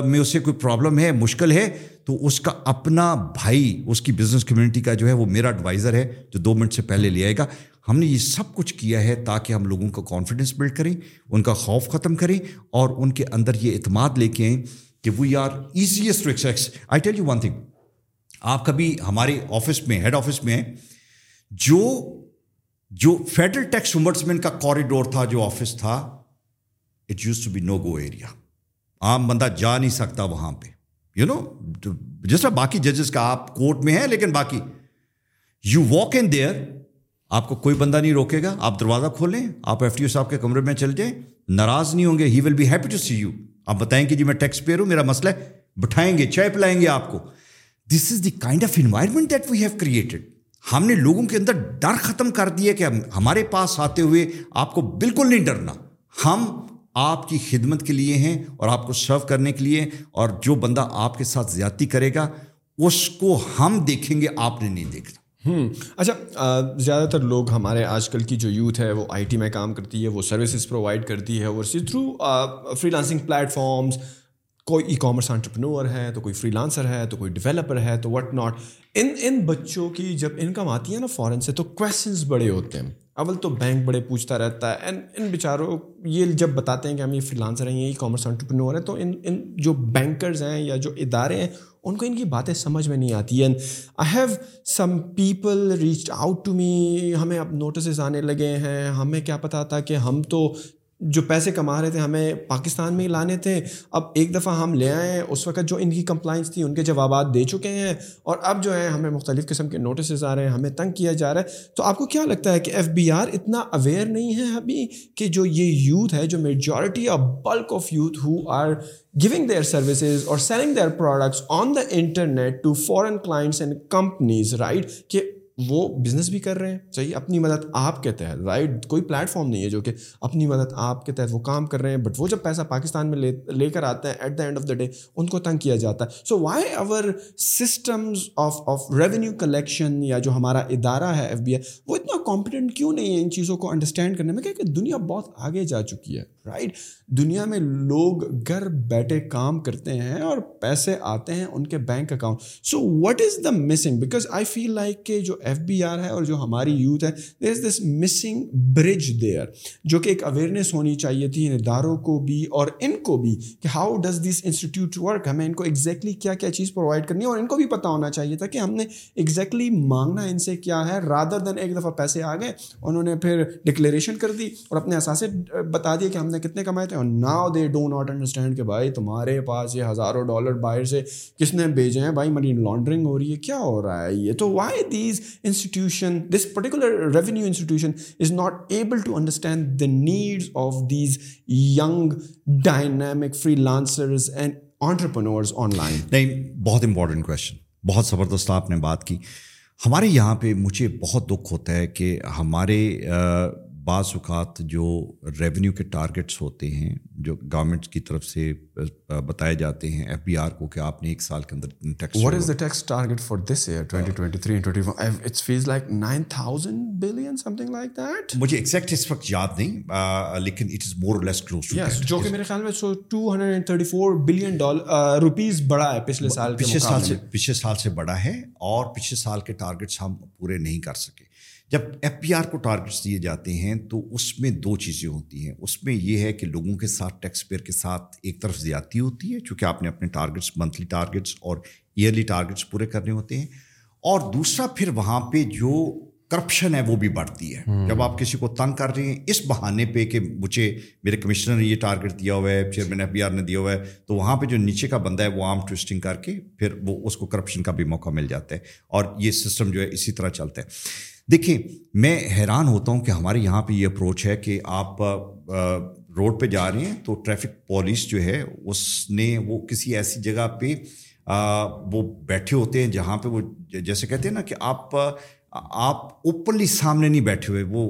A: میں اسے کوئی پرابلم ہے، مشکل ہے، تو اس کا اپنا بھائی، اس کی بزنس کمیونٹی کا جو ہے، وہ میرا ایڈوائزر ہے، جو دو منٹ سے پہلے لے آئے گا۔ ہم نے یہ سب کچھ کیا ہے تاکہ ہم لوگوں کا کانفیڈینس بلڈ کریں، ان کا خوف ختم کریں اور ان کے اندر یہ اعتماد لے کے آئیں کہ we are easiest to access I tell you one thing آپ کبھی ہمارے آفس میں ہیڈ آفس میں ہیں، جو جو فیڈرل ٹیکس امبرسمین کا کوریڈور تھا، جو آفس تھا it used to be no go area عام بندہ جا نہیں سکتا وہاں پہ. یو نو جس طرح باقی ججز کا آپ کورٹ میں ہیں، لیکن باقی یو واک ان دیئر آپ کو کوئی بندہ نہیں روکے گا، آپ دروازہ کھولیں آپ ایف ٹی او صاحب کے کمرے میں چل جائیں، ناراض نہیں ہوں گے he will be happy to see you آپ بتائیں کہ جی میں ٹیکس پیئر ہوں، میرا مسئلہ ہے، بٹھائیں گے، چائے پلائیں گے آپ کو. This is the kind of environment that we have created ہم نے لوگوں کے اندر ڈر ختم کر دیا کہ ہمارے پاس آتے ہوئے آپ کو بالکل نہیں ڈرنا۔ ہم آپ کی خدمت کے لیے ہیں اور آپ کو سرو کرنے کے لیے اور جو بندہ آپ کے ساتھ زیادتی کرے گا، اس کو ہم دیکھیں گے، آپ نے نہیں دیکھنا
B: ہوں اچھا زیادہ تر لوگ ہمارے آج کل کی جو یوتھ ہے، وہ آئی ٹی میں کام کرتی ہے، وہ سروسز پرووائڈ کرتی ہے، اور through freelancing platforms کوئی ای کامرس انٹرپرنور ہے، تو کوئی فری لانسر ہے، تو کوئی ڈیولپر ہے، تو وٹ ناٹ ان ان بچوں کی جب انکم آتی ہے نا فورن سے تو کویشچنس بڑے ہوتے ہیں۔ اول تو بینک بڑے پوچھتا رہتا ہے اینڈ ان بیچاروں یہ جب بتاتے ہیں کہ ہم یہ فری لانسر ہیں یہ ای کامرس انٹرپرنور ہیں، تو ان ان جو بینکرز ہیں یا جو ادارے ہیں، ان کو ان کی باتیں سمجھ میں نہیں آتی۔ ہیں I have some people reach out to me ہمیں اب نوٹسز آنے لگے ہیں، ہمیں کیا پتا تھا کہ ہم تو جو پیسے کما رہے تھے، ہمیں پاکستان میں ہی لانے تھے۔ اب ایک دفعہ ہم لے آئے ہیں، اس وقت جو ان کی کمپلائنس تھی، ان کے جوابات دے چکے ہیں۔ اور اب جو ہے ہمیں مختلف قسم کے نوٹسز آ رہے ہیں، ہمیں تنگ کیا جا رہا ہے۔ تو آپ کو کیا لگتا ہے کہ ایف بی آر اتنا اویئر نہیں ہے ابھی کہ جو یہ یوتھ ہے، جو majority of bulk of youth who are giving their services اور selling their products on the internet to foreign clients and companies right کہ وہ بزنس بھی کر رہے ہیں۔ صحیح؟ اپنی مدد آپ کے تحت رائٹ کوئی پلیٹ فارم نہیں ہے جو کہ اپنی مدد آپ کے تحت وہ کام کر رہے ہیں بٹ وہ جب پیسہ پاکستان میں لے لے کر آتے ہیں at the end of the day ان کو تنگ کیا جاتا ہے۔ So why our systems of of revenue collection یا جو ہمارا ادارہ ہے ایف بی آئی وہ اتنا کمپیٹنٹ کیوں نہیں ہے ان چیزوں کو انڈرسٹینڈ کرنے میں کہ دنیا بہت آگے جا چکی ہے؟ رائٹ دنیا میں لوگ گھر بیٹھے کام کرتے ہیں اور پیسے آتے ہیں ان کے bank account so what is the missing because I feel like کہ جو ایف بی آر ہے اور جو ہماری یوتھ ہے دیر از دس مسنگ برج دیئر جو کہ ایک اویئرنیس ہونی چاہیے تھی ان اداروں کو بھی اور ان کو بھی کہ how does this institute work ہمیں ان کو ایگزیکٹلی کیا کیا چیز پرووائڈ کرنی ہے اور ان کو بھی پتہ ہونا چاہیے تھا کہ ہم نے ایگزیکٹلی مانگنا ان سے کیا ہے. رادر دین ایک دفعہ پیسے آ گئے، انہوں نے پھر ڈکلیریشن کر دی اور اپنے اثاثے بتا دیے کہ ہم نے کتنے کمائے تھے اور now they do not understand کہ بھائی تمہارے پاس یہ ہزاروں ڈالر باہر سے کس نے بھیجے ہیں؟ بھائی منی لانڈرنگ ہو رہی ہے، کیا ہو رہا ہے یہ؟ تو why these institution this particular revenue institution is not able to understand the needs of these young dynamic freelancers and entrepreneurs online
A: نہیں، بہت امپورٹنٹ کوشچن بہت زبردست آپ نے بات کی۔ ہمارے یہاں پہ مجھے بہت دکھ ہوتا ہے کہ ہمارے بعض اوقات جو ریونیو کے ٹارگیٹس ہوتے ہیں جو گورنمنٹ کی طرف سے بتائے جاتے ہیں ایف بی آر کو کہ آپ نے ایک سال کے اندر
B: tax what is the tax target for this year twenty twenty three twenty four it's face like nine thousand billion something like that
A: مجھے ایگزیکٹ اس وقت یاد نہیں لیکن it is more less close to
B: yes جو کہ میرے خیال میں so two hundred and thirty four billion dollar rupees بڑا ہے پچھلے سال
A: پچھلے سال سے پچھلے سال سے بڑا ہے اور پچھلے سال کے ٹارگیٹس ہم پورے نہیں کر سکے۔ جب ایف پی آر کو ٹارگیٹس دیے جاتے ہیں تو اس میں دو چیزیں ہوتی ہیں۔ اس میں یہ ہے کہ لوگوں کے ساتھ ٹیکس پیئر کے ساتھ ایک طرف زیادتی ہوتی ہے چونکہ آپ نے اپنے ٹارگیٹس منتھلی ٹارگیٹس اور ایئرلی ٹارگیٹس پورے کرنے ہوتے ہیں۔ اور دوسرا پھر وہاں پہ جو کرپشن ہے وہ بھی بڑھتی ہے۔ جب آپ کسی کو تنگ کر رہے ہیں اس بہانے پہ کہ مجھے میرے کمشنر نے یہ ٹارگیٹ دیا ہوا ہے چیئرمین ایف بی آر نے دیا ہوا ہے تو وہاں پہ جو نیچے کا بندہ ہے وہ عام ٹوسٹنگ کر کے پھر وہ اس کو کرپشن کا بھی موقع مل جاتا ہے۔ اور یہ سسٹم جو ہے اسی طرح چلتا ہے۔ دیکھیں، میں حیران ہوتا ہوں کہ ہمارے یہاں پہ یہ اپروچ ہے کہ آپ روڈ پہ جا رہے ہیں تو ٹریفک پولیس جو ہے، اس نے وہ کسی ایسی جگہ پہ وہ بیٹھے ہوتے ہیں جہاں پہ وہ، جیسے کہتے ہیں نا کہ آپ آپ اوپنلی سامنے نہیں بیٹھے ہوئے، وہ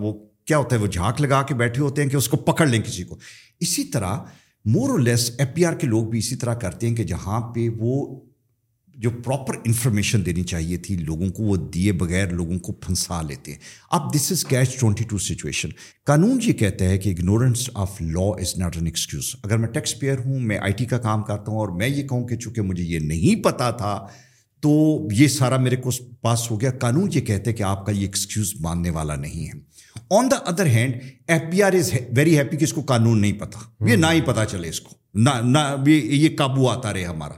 A: وہ کیا ہوتا ہے، وہ جھانک لگا کے بیٹھے ہوتے ہیں کہ اس کو پکڑ لیں کسی کو۔ اسی طرح مور or less F P are کے لوگ بھی اسی طرح کرتے ہیں کہ جہاں پہ وہ جو پراپر انفارمیشن دینی چاہیے تھی، لوگوں کو وہ دیے بغیر لوگوں کو پھنسا لیتے ہیں۔ اب this is catch twenty two situation قانون یہ کہتا ہے کہ ignorance of law is not an excuse اگر میں ٹیکس پیئر ہوں، میں آئی ٹی کا کام کرتا ہوں اور میں یہ کہوں کہ چونکہ مجھے یہ نہیں پتا تھا، تو یہ سارا میرے کو پاس ہو گیا۔ قانون یہ کہتے ہیں کہ آپ کا یہ ایکسکیوز ماننے والا نہیں ہے۔ On the other hand F P R is very happy کہ اس کو قانون نہیں پتا۔ یہ نہ ہی پتا چلے اس کو۔ نہ یہ قابو آتا رہے ہمارا۔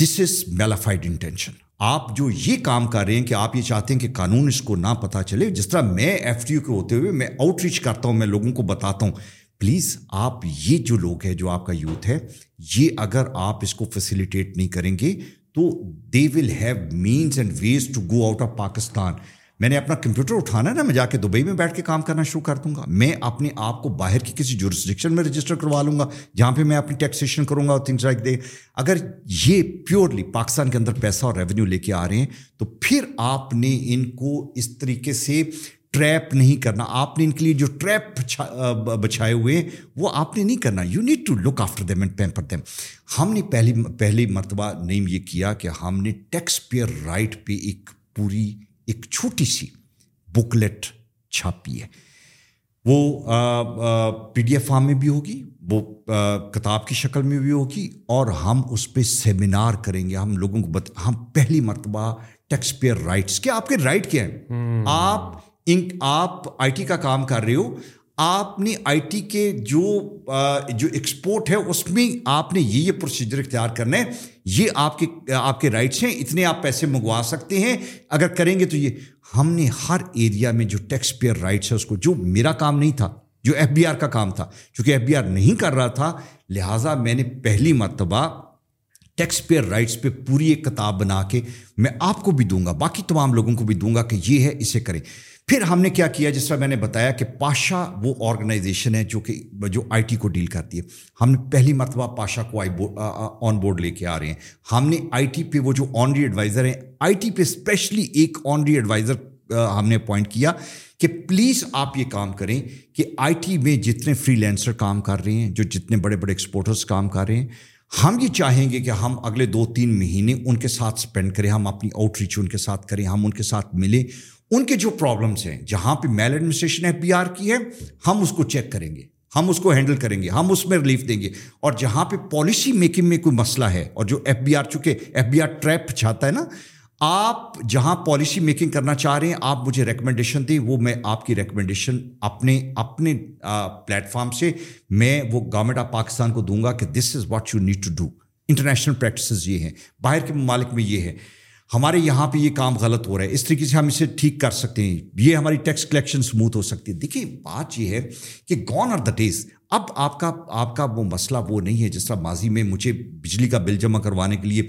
A: دس از میلافائڈ انٹینشن آپ جو یہ کام کر رہے ہیں کہ آپ یہ چاہتے ہیں کہ قانون اس کو نہ پتہ چلے، جس طرح میں ایف ٹی یو کے ہوتے ہوئے میں آؤٹ ریچ کرتا ہوں، میں لوگوں کو بتاتا ہوں۔ پلیز آپ یہ جو لوگ ہیں، جو آپ کا یوتھ ہے، یہ اگر آپ اس کو فیسیلیٹیٹ نہیں کریں گے، تو they will have means and ways to go out of Pakistan میں نے اپنا کمپیوٹر اٹھانا ہے نا، میں جا کے دبئی میں بیٹھ کے کام کرنا شروع کر دوں گا۔ میں اپنے آپ کو باہر کی کسی جورسڈکشن میں رجسٹر کروا لوں گا، جہاں پہ میں اپنی ٹیکسیشن کروں گا اور تھنگس لائک دے اگر یہ پیورلی پاکستان کے اندر پیسہ اور ریونیو لے کے آ رہے ہیں، تو پھر آپ نے ان کو اس طریقے سے ٹریپ نہیں کرنا۔ آپ نے ان کے لیے جو ٹریپ بچھائے ہوئے ہیں، وہ آپ نے نہیں کرنا۔ You need to look after them and pamper them ہم نے پہلی پہلی مرتبہ نہیں یہ کیا کہ ہم نے ٹیکس پیئر رائٹ پہ ایک پوری ایک چھوٹی سی بکلیٹ چھاپی ہے۔ وہ پی ڈی ایف فارم میں بھی ہوگی وہ کتاب کی شکل میں بھی ہوگی اور ہم اس پہ سیمینار کریں گے۔ ہم لوگوں کو بت ہم پہلی مرتبہ ٹیکس پیئر رائٹس کیا آپ کے رائٹ کیا ہیں؟ آپ آپ آئی ٹی کا کام کر رہے ہو آپ نے آئی ٹی کے جو جو ایکسپورٹ ہے، اس میں آپ نے یہ یہ پروسیجر اختیار کرنا ہے۔ یہ آپ کے آپ کے رائٹس ہیں، اتنے آپ پیسے منگوا سکتے ہیں۔ اگر کریں گے تو یہ، ہم نے ہر ایریا میں جو ٹیکس پیئر رائٹس ہے، اس کو جو میرا کام نہیں تھا، جو ایف بی آر کا کام تھا، چونکہ ایف بی آر نہیں کر رہا تھا، لہٰذا میں نے پہلی مرتبہ ٹیکس پیئر رائٹس پہ پوری ایک کتاب بنا کے میں آپ کو بھی دوں گا، باقی تمام لوگوں کو بھی دوں گا کہ یہ ہے، اسے کریں۔ پھر ہم نے کیا کیا؟ جس طرح میں نے بتایا کہ پاشا وہ آرگنائزیشن ہے جو کہ جو آئی ٹی کو ڈیل کرتی ہے۔ ہم نے پہلی مرتبہ پاشا کو آئی آن بورڈ لے کے آ رہے ہیں۔ ہم نے آئی ٹی پہ وہ جو آنری ایڈوائزر ہیں، آئی ٹی پہ اسپیشلی ایک آنری ایڈوائزر ہم نے اپوائنٹ کیا کہ پلیز آپ یہ کام کریں کہ آئی ٹی میں جتنے فری لینسر کام کر رہے ہیں، جو جتنے بڑے بڑے ایکسپورٹرس کام کر رہے ہیں، ہم یہ چاہیں گے کہ ہم اگلے دو تین مہینے ان کے ساتھ اسپینڈ کریں، ہم اپنی آؤٹ ریچ ان کے ساتھ کریں، ہم ان کے ساتھ ملیں۔ ان کے جو پرابلمس ہیں، جہاں پہ maladministration F be R کی ہے، ہم اس کو چیک کریں گے، ہم اس کو ہینڈل کریں گے، ہم اس میں ریلیف دیں گے۔ اور جہاں پہ پالیسی میکنگ میں کوئی مسئلہ ہے، اور جو ایف بی آر چونکہ ایف بی آر ٹریپ چاہتا ہے نا، آپ جہاں پالیسی میکنگ کرنا چاہ رہے ہیں، آپ مجھے ریکمنڈیشن دیں، وہ میں آپ کی ریکمنڈیشن اپنے اپنے پلیٹ فارم سے میں وہ گورنمنٹ آف پاکستان کو دوں گا کہ this is what you need to do international practices یہ ہیں۔ باہر کے ممالک میں یہ ہے۔ ہمارے یہاں پہ یہ کام غلط ہو رہا ہے، اس طریقے سے ہم اسے ٹھیک کر سکتے ہیں۔ یہ ہماری ٹیکس کلیکشن اسموتھ ہو سکتی ہے دیکھیے، بات یہ ہے کہ گون آر دا ڈیز اب آپ کا آپ کا وہ مسئلہ وہ نہیں ہے جس طرح ماضی میں مجھے بجلی کا بل جمع کروانے کے لیے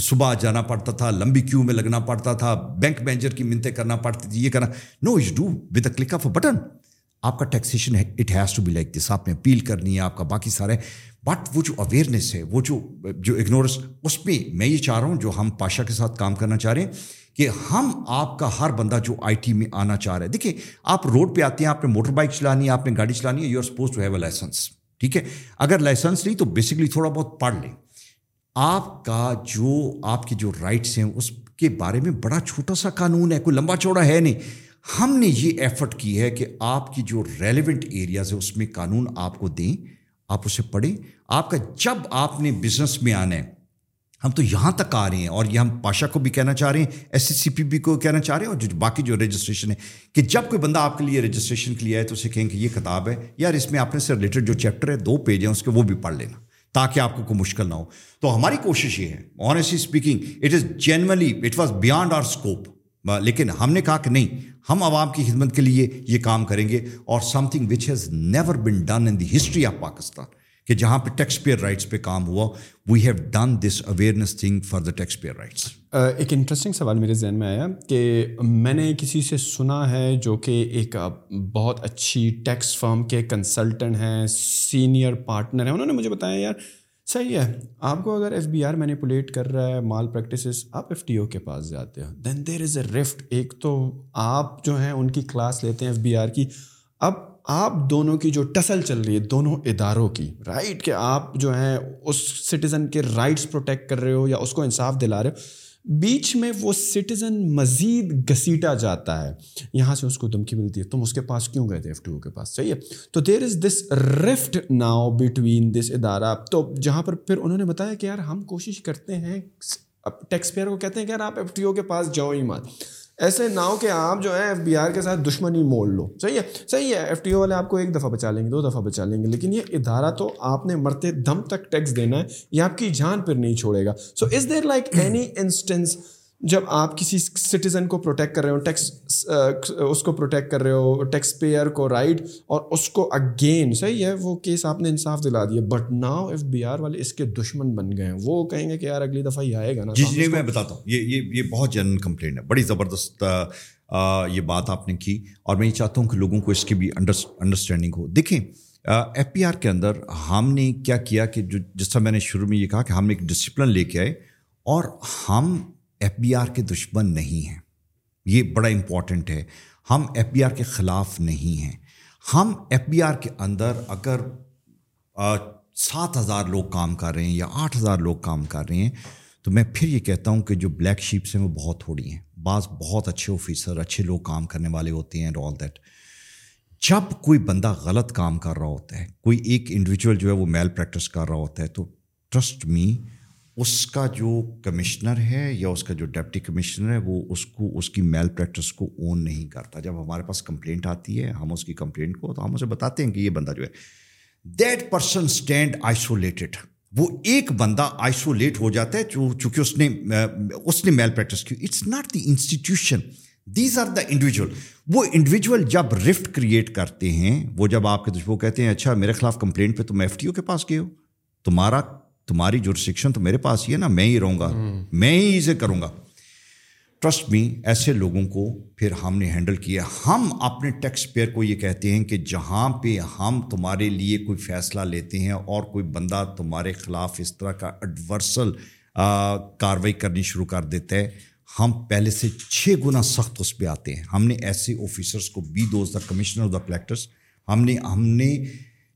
A: صبح جانا پڑتا تھا، لمبی کیو میں لگنا پڑتا تھا، بینک مینیجر کی منتیں کرنا پڑتی تھی، یہ کرنا۔ No you do with a click of a button آپ کا ٹیکسیشن ہے it has to be like this آپ نے اپیل کرنی ہے، آپ کا باقی سارے بٹ وہ جو اویئرنیس ہے، وہ جو جو اگنورس اس پہ میں یہ چاہ رہا ہوں جو ہم پاشا کے ساتھ کام کرنا چاہ رہے ہیں کہ ہم آپ کا ہر بندہ جو آئی ٹی میں آنا چاہ رہا ہے دیکھیے آپ روڈ پہ آتے ہیں، آپ نے موٹر بائک چلانی ہے، آپ نے گاڑی چلانی ہے you are supposed to have a licence ٹھیک ہے؟ اگر لائسنس نہیں تو بیسکلی تھوڑا بہت پڑھ لیں۔ آپ کا جو، آپ کے جو رائٹس ہیں، اس کے بارے میں بڑا چھوٹا سا قانون ہے، کوئی لمبا چوڑا ہے نہیں۔ ہم نے یہ ایفرٹ کی ہے کہ آپ کی جو ریلیونٹ ایریاز ہے اس میں قانون آپ کو دیں۔ آپ اسے پڑھیں۔ آپ کا جب آپ نے بزنس میں آنا ہے، ہم تو یہاں تک آ رہے ہیں اور یہ ہم پاشا کو بھی کہنا چاہ رہے ہیں S C C P be کو کہنا چاہ رہے ہیں اور جو باقی جو رجسٹریشن ہے کہ جب کوئی بندہ آپ کے لیے رجسٹریشن کے لیے آئے تو اسے کہیں کہ یہ کتاب ہے۔ یار اس میں آپ نے سے ریلیٹڈ جو چیپٹر ہے، دو پیج ہیں، اس کے وہ بھی پڑھ لینا تاکہ آپ کو کوئی مشکل نہ ہو۔ تو ہماری کوشش یہ ہے honestly speaking it is genuinely it was beyond our scope لیکن ہم نے کہا کہ نہیں، ہم عوام کی خدمت کے لیے یہ کام کریں گے اور something which has never been done in the history of Pakistan کہ جہاں پہ ٹیکس پیئر رائٹس پہ کام ہوا we have done this awareness thing for the taxpayer rights
B: ایک انٹرسٹنگ سوال میرے ذہن میں آیا کہ میں نے کسی سے سنا ہے جو کہ ایک بہت اچھی ٹیکس فرم کے کنسلٹنٹ ہیں سینئر پارٹنر ہیں۔ انہوں نے مجھے بتایا، یار صحیح ہے۔ آپ کو اگر ایف بی آر مینیپولیٹ کر رہا ہے، مال پریکٹسز آپ ایف ٹی او کے پاس جاتے ہو۔ دین دیر از اے رفٹ ایک تو آپ جو ہیں، ان کی کلاس لیتے ہیں ایف بی آر کی۔ اب آپ دونوں کی جو ٹسل چل رہی ہے، دونوں اداروں کی۔ رائٹ کہ آپ جو ہیں، اس سٹیزن کے رائٹس پروٹیکٹ کر رہے ہو یا اس کو انصاف دلا رہے ہو۔ بیچ میں وہ سٹیزن مزید گھسیٹا جاتا ہے۔ یہاں سے اس کو دھمکی ملتی ہے۔ تم اس کے پاس کیوں گئے تھے ایف ٹو کے پاس؟ صحیح ہے۔ تو دیر از دس ریفٹ ناؤ بٹوین دس ادارہ۔ تو جہاں پر پھر انہوں نے بتایا کہ یار ہم کوشش کرتے ہیں ٹیکس پیئر کو کہتے ہیں کہ یار آپ ایف ٹی او کے پاس جاؤ ہی مت ایسے نہ ہو کہ آپ جو ہے ایف بی آر کے ساتھ دشمنی موڑ لو۔ صحیح ہے؟ صحیح ہے ایف ٹی او والے آپ کو ایک دفعہ بچا لیں گے، دو دفعہ بچا لیں گے، لیکن یہ ادارہ تو آپ نے مرتے دم تک ٹیکس دینا ہے، یہ آپ کی جان پھر نہیں چھوڑے گا۔ So is there like any instance جب آپ کسی سٹیزن کو پروٹیکٹ کر رہے ہو ٹیکس اس کو پروٹیکٹ کر رہے ہو ٹیکس پیئر کو رائٹ اور اس کو اگین صحیح ہے، وہ کیس آپ نے انصاف دلا دیا but now F B R والے اس کے دشمن بن گئے ہیں۔ وہ کہیں گے کہ یار اگلی دفعہ ہی آئے گا نا۔
A: جی جی میں بتاتا ہوں۔ یہ یہ یہ بہت جنرل کمپلینٹ ہے۔ بڑی زبردست یہ بات آپ نے کی۔ اور میں یہ چاہتا ہوں کہ لوگوں کو اس کی بھی انڈرسٹینڈنگ ہو۔ دیکھیں ایف پی آر کے اندر ہم نے کیا کیا کہ جو، جس طرح میں نے شروع میں یہ کہا کہ ہم نے ایک ڈسپلن لے کے آئے اور ہم ایف بی آر کے دشمن نہیں ہیں۔ یہ بڑا امپورٹنٹ ہے۔ ہم ایف بی آر کے خلاف نہیں ہیں۔ ہم ایف بی آر کے اندر اگر سات ہزار لوگ کام کر رہے ہیں یا آٹھ ہزار لوگ کام کر رہے ہیں، تو میں پھر یہ کہتا ہوں کہ جو بلیک شیپس ہیں وہ بہت تھوڑی ہیں۔ بعض بہت اچھے آفیسر اچھے لوگ کام کرنے والے ہوتے ہیں آل دیٹ جب کوئی بندہ غلط کام کر رہا ہوتا ہے، کوئی ایک انڈیویجول جو ہے وہ میل پریکٹس کر رہا ہوتا ہے، تو ٹرسٹ می اس کا جو کمشنر ہے یا اس کا جو ڈپٹی کمشنر ہے، وہ اس کو، اس کی میل پریکٹس کو اون نہیں کرتا۔ جب ہمارے پاس کمپلینٹ آتی ہے، ہم اس کی کمپلینٹ کو، تو ہم اسے بتاتے ہیں کہ یہ بندہ جو ہے دیٹ پرسن اسٹینڈ آئسولیٹڈ وہ ایک بندہ آئسولیٹ ہو جاتا ہے جو چونکہ اس نے اس نے میل پریکٹس کی۔ It's not the institution these are the individual وہ انڈیویجول جب رفٹ کریٹ کرتے ہیں، وہ جب آپ کے وہ کہتے ہیں اچھا میرے خلاف کمپلینٹ پہ تم ایف ٹی او کے پاس گئے ہو، تمہارا تمہاری جو ریسٹرکشن تو میرے پاس ہی ہے نا، میں ہی رہوں گا، میں ہی اسے کروں گا۔ ٹرسٹ می ایسے لوگوں کو پھر ہم نے ہینڈل کیا۔ ہم اپنے ٹیکس پیئر کو یہ کہتے ہیں کہ جہاں پہ ہم تمہارے لیے کوئی فیصلہ لیتے ہیں اور کوئی بندہ تمہارے خلاف اس طرح کا ایڈورسل کاروائی کرنی شروع کر دیتا ہے۔ ہم پہلے سے چھ گنا سخت اس پہ آتے ہیں۔ ہم نے ایسے آفیسرس کو be those the commissioner of the collectors ہم نے ہم نے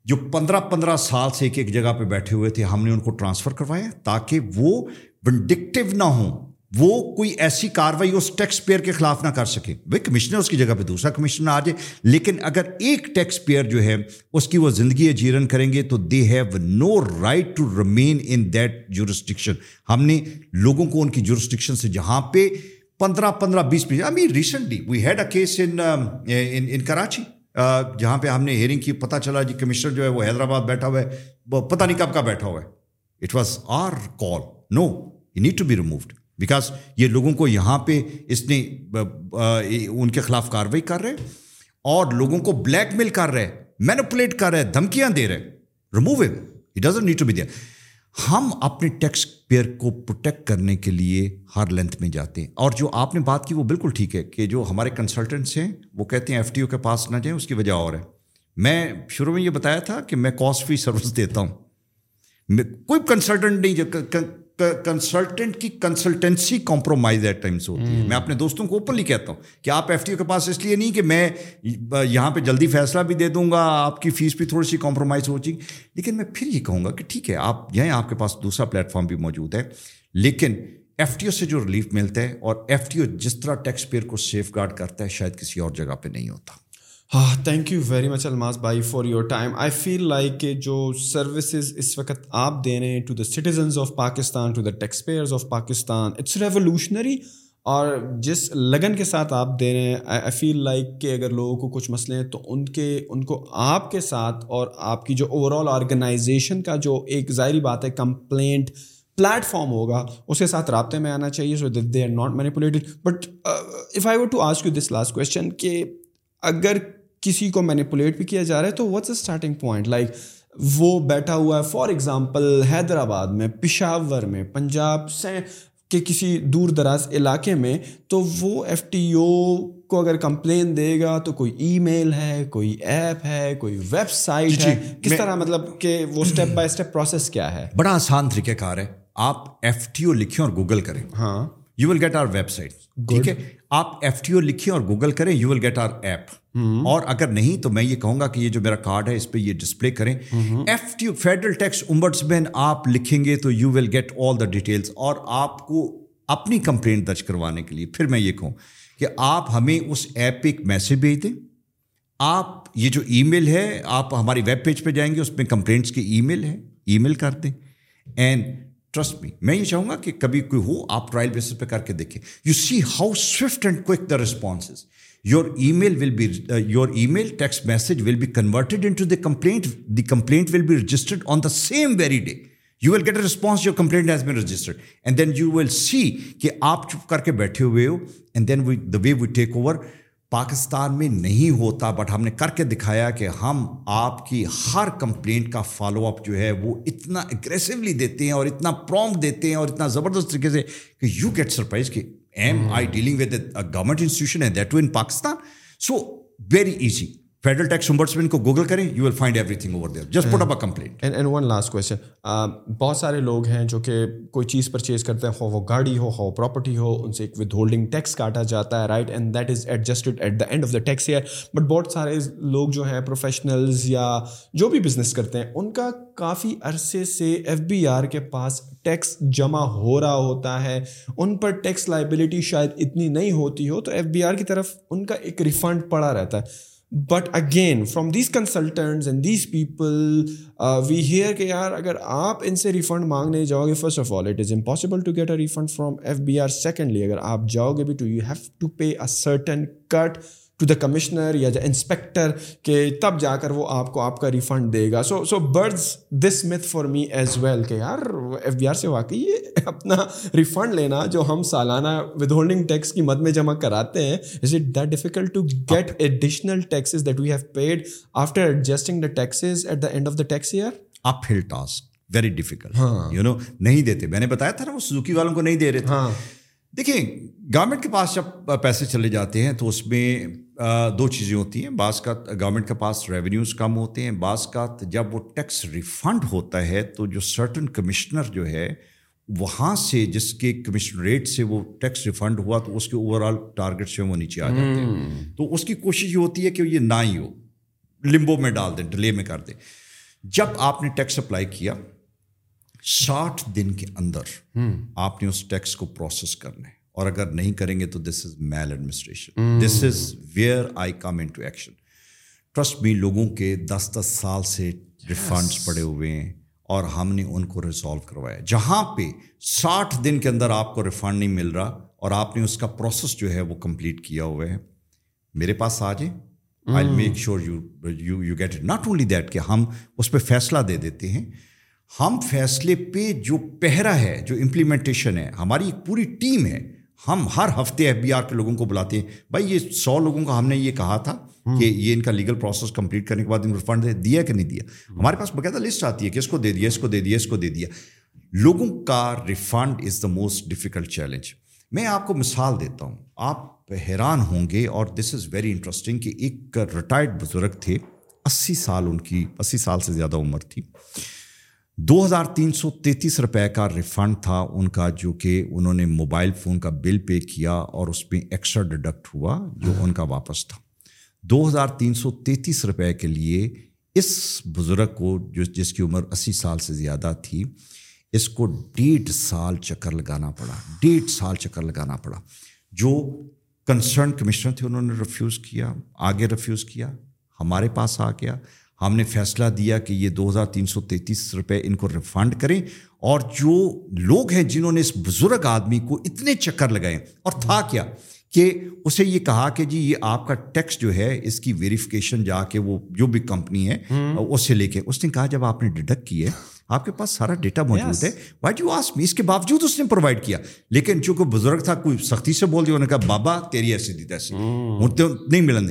A: جو پندرہ پندرہ سال سے ایک ایک جگہ پہ بیٹھے ہوئے تھے، ہم نے ان کو ٹرانسفر کروایا تاکہ وہ ونڈکٹیو نہ ہوں، وہ کوئی ایسی کاروائی اس ٹیکس پیئر کے خلاف نہ کر سکے۔ بھائی کمشنر اس کی جگہ پہ، دوسرا کمشنر آ جائے لیکن اگر ایک ٹیکس پیئر جو ہے، اس کی وہ زندگی جیرن کریں گے تو they have no right to remain in that jurisdiction. ہم نے لوگوں کو ان کی جورسٹکشن سے جہاں پہ پندرہ پندرہ بیس I recently we had a case in Karachi جہاں پہ ہم نے ہیئرنگ کی، پتہ چلا جی کمشنر جو ہے وہ حیدرآباد بیٹھا ہوا ہے پتہ نہیں کب کا بیٹھا ہوا ہے۔ It was our call no you need to be removed because یہ لوگوں کو یہاں پہ اس نے ان کے خلاف کاروائی کر رہے اور لوگوں کو بلیک میل کر رہے مینوپولیٹ کر رہے دھمکیاں دے رہے remove it doesn't need to be there ہم اپنے ٹیکس پیئر کو پروٹیکٹ کرنے کے لیے ہر لینتھ میں جاتے ہیں۔ اور جو آپ نے بات کی وہ بالکل ٹھیک ہے کہ جو ہمارے کنسلٹنٹس ہیں وہ کہتے ہیں ایف ٹی او کے پاس نہ جائیں، اس کی وجہ اور ہے۔ میں شروع میں یہ بتایا تھا کہ میں کاسٹ فری سروس دیتا ہوں۔ کوئی کنسلٹنٹ نہیں جو کنسلٹنٹ کی کنسلٹنسی کمپرومائز ایٹ ٹائمس ہوتی ہے۔ میں اپنے دوستوں کو اوپنلی کہتا ہوں کہ آپ ایف ٹی او کے پاس اس لیے نہیں کہ میں یہاں پہ جلدی فیصلہ بھی دے دوں گا آپ کی فیس بھی تھوڑی سی کمپرومائز ہو جائے لیکن میں پھر یہ کہوں گا کہ ٹھیک ہے آپ یہیں آپ کے پاس دوسرا پلیٹ فارم بھی موجود ہے۔ لیکن ایف ٹی او سے جو ریلیف ملتا ہے اور ایف ٹی او جس طرح ٹیکس پیئر کو سیف گارڈ کرتا ہے شاید کسی اور جگہ پہ نہیں ہوتا۔
B: ہاں thank you very much Almas بھائی for your time I feel like کہ جو سروسز اس وقت آپ دے رہے ہیں to the citizens of Pakistan to the taxpayers of Pakistan it's revolutionary اور جس لگن کے ساتھ آپ دے رہے ہیں آئی فیل لائک کہ اگر لوگوں کو کچھ مسئلے ہیں تو ان کے ان کو آپ کے ساتھ اور آپ کی جو اوور آل آرگنائزیشن کا جو ایک ظاہری بات ہے کمپلینٹ پلیٹ فارم ہوگا اس کے ساتھ رابطے میں آنا چاہیے so they are not manipulated but if I want to ask you this last question کہ اگر کسی کو مینیپولیٹ بھی کیا جا رہا ہے تو what's a starting point like وہ بیٹھا ہوا ہے فار ایگزامپل حیدرآباد میں پشاور میں پنجاب سے کے کسی دور دراز علاقے میں تو وہ ایف ٹی او کو اگر کمپلین دے گا تو کوئی ای میل ہے کوئی ایپ ہے کوئی ویب سائٹ جی، ہے۔ کس طرح مطلب کہ وہ اسٹیپ بائی اسٹیپ پروسیس کیا ہے؟
A: بڑا آسان طریقہ کار ہے۔ آپ ایف ٹی او لکھیں اور گوگل کریں۔ ہاں۔ You will get our website ٹھیک ہے؟ آپ ایف ٹی او لکھیں اور گوگل کریں you will get our app اور اگر نہیں تو میں یہ کہوں گا کہ یہ جو میرا کارڈ ہے، اس پہ یہ ڈسپلے کریں۔ F T federal tax ombudsman آپ لکھیں گے تو you will get all the details اور آپ کو اپنی کمپلینٹ درج کروانے کے لیے۔ پھر میں یہ کہوں کہ آپ ہمیں اس ایپ پہ ایک میسیج بھیج دیں۔ آپ، یہ جو ای میل ہے، آپ ہماری ویب پیج پہ جائیں گے، اس میں کمپلینٹس کی ای میل ہے ای میل کر دیں۔ اینڈ ٹرسٹ می میں یہ چاہوں گا کہ کبھی کوئی ہو، آپ ٹرائل بیسس پہ کر کے دیکھیں۔ You see how swift and quick the responses your email will be your email text message will be converted into the complaint the complaint will be registered on the same very day you will get a response your complaint has been registered and then you will see کہ آپ چپ کر کے بیٹھے ہوئے ہو and then we the way we take over Pakistan میں نہیں ہوتا بٹ ہم نے کر کے دکھایا کہ ہم آپ کی ہر کمپلینٹ کا فالو اپ جو ہے وہ اتنا اگریسولی دیتے ہیں اور اتنا پروم دیتے ہیں اور اتنا زبردست طریقے سے کہ you get surprise that am I dealing with government institution ہے that too in Pakistan so very easy federal tax ombudsman کو گوگل کریں you will find everything over there just put up a complaint
B: and one last question بہت سارے لوگ ہیں جو کہ کوئی چیز پرچیز کرتے ہیں ہو وہ گاڑی ہو ہو پراپرٹی ہو ان سے ایک ود ہولڈنگ ٹیکس کاٹا جاتا ہے right and that is adjusted at the end of the tax year but بہت سارے لوگ جو ہیں پروفیشنلز یا جو بھی بزنس کرتے ہیں ان کا کافی عرصے سے ایف بی آر کے پاس ٹیکس جمع ہو رہا ہوتا ہے ان پر ٹیکس لائبلٹی شاید اتنی نہیں ہوتی ہو تو ایف بی آر کی طرف ان کا ایک ریفنڈ پڑا رہتا ہے but again from these consultants and these people we hear کہ یار اگر آپ ان سے ریفنڈ مانگنے جاؤ گے first of all it is impossible to get a refund from F B R secondly اگر آپ جاؤ گے بھی to you have to pay a certain cut to the commissioner یا انسپیکٹر کہ تب جا کر وہ آپ کو آپ کا ریفنڈ دے گا. So so burst this myth for me as well کہ یار ایف بی آر سے واقعی یہ اپنا ریفنڈ لینا جو ہم سالانہ ود ہولڈنگ ٹیکس کی مد میں جمع کراتے ہیں is it that difficult to get additional taxes that we have paid after adjusting the taxes at the end of the tax year
A: uphill task very difficult you know نہیں دیتے. میں نے بتایا تھا نا وہ سزوکی والوں کو نہیں دے رہے تھے۔
B: ہاں۔
A: دیکھیں گورنمنٹ کے پاس جب پیسے چلے جاتے ہیں تو اس میں دو چیزیں ہوتی ہیں۔ بعض کا گورنمنٹ کے پاس ریونیوز کم ہوتے ہیں بعض کا جب وہ ٹیکس ریفنڈ ہوتا ہے تو جو سرٹن کمشنر جو ہے وہاں سے جس کے کمیشن ریٹ سے وہ ٹیکس ریفنڈ ہوا تو اس کے اوور آل ٹارگیٹ سے وہ نیچے آ جاتے ہیں۔ تو اس کی کوشش یہ ہوتی ہے کہ یہ نہ ہی ہو لمبو میں ڈال دیں ڈلے میں کر دیں۔ جب آپ نے ٹیکس اپلائی کیا ساٹھ دن کے اندر آپ نے اس ٹیکس کو پروسیس کرنا ہے۔ اور اگر نہیں کریں گے تو this is maladministration this is where I come into action trust بھی لوگوں کے دس دس سال سے ریفنڈس پڑے ہوئے ہیں اور ہم نے ان کو ریزالو کروایا. جہاں پہ ساٹھ دن کے اندر آپ کو ریفنڈ نہیں مل رہا اور آپ نے اس کا پروسیس جو ہے وہ کمپلیٹ کیا ہوا ہے. میرے پاس آ جائیں. I make sure you you get it not only that کہ ہم اس پہ فیصلہ دے دیتے ہیں. ہم فیصلے پہ جو پہرا ہے جو امپلیمنٹیشن ہے ہماری ایک پوری ٹیم ہے ہم ہر ہفتے ایف بی آر کے لوگوں کو بلاتے ہیں۔ بھائی یہ سو لوگوں کو ہم نے یہ کہا تھا کہ یہ ان کا لیگل پروسیس کمپلیٹ کرنے کے بعد ان کو ریفنڈ دیا کہ نہیں دیا۔ ہمارے پاس باقاعدہ لسٹ آتی ہے کہ اس کو دے دیا اس کو دے دیا اس کو دے دیا۔ لوگوں کا refund is the most difficult challenge میں آپ کو مثال دیتا ہوں۔ آپ حیران ہوں گے اور دس از ویری انٹرسٹنگ کہ ایک ریٹائرڈ بزرگ تھے۔ اسی سال ان کی اسی سال سے زیادہ عمر تھی۔ دو ہزار تین سو تینتیس روپے کا ریفنڈ تھا ان کا جو کہ انہوں نے موبائل فون کا بل پے کیا اور اس میں ایکسٹرا ڈڈکٹ ہوا جو ان کا واپس تھا۔ دو ہزار تین سو تینتیس روپے کے لیے اس بزرگ کو جو جس کی عمر اسی سال سے زیادہ تھی، اس کو ڈیڑھ سال چکر لگانا پڑا۔ ڈیڑھ سال چکر لگانا پڑا۔ جو کنسرن کمشنر تھے انہوں نے ریفیوز کیا، آگے ریفیوز کیا، ہمارے پاس آ گیا۔ ہم نے فیصلہ دیا کہ یہ دو ہزار تین سو تینتیس روپے ان کو ریفنڈ کریں اور جو لوگ ہیں جنہوں نے اس بزرگ آدمی کو اتنے چکر لگائے اور تھا کیا کہ اسے یہ کہا کہ جی یہ آپ کا ٹیکس جو ہے اس کی ویریفیکیشن جا کے وہ جو بھی کمپنی ہے اس سے لے کے۔ اس نے کہا جب آپ نے ڈڈکٹ کی ہے آپ کے پاس سارا ڈیٹا موجود ہے۔ وائی یو آس می اس کے باوجود اس نے پرووائڈ کیا۔ لیکن چونکہ بزرگ تھا کوئی سختی سے بول دیا انہوں نے کہا بابا تیری ایسی دی تیسی۔ نہیں ملن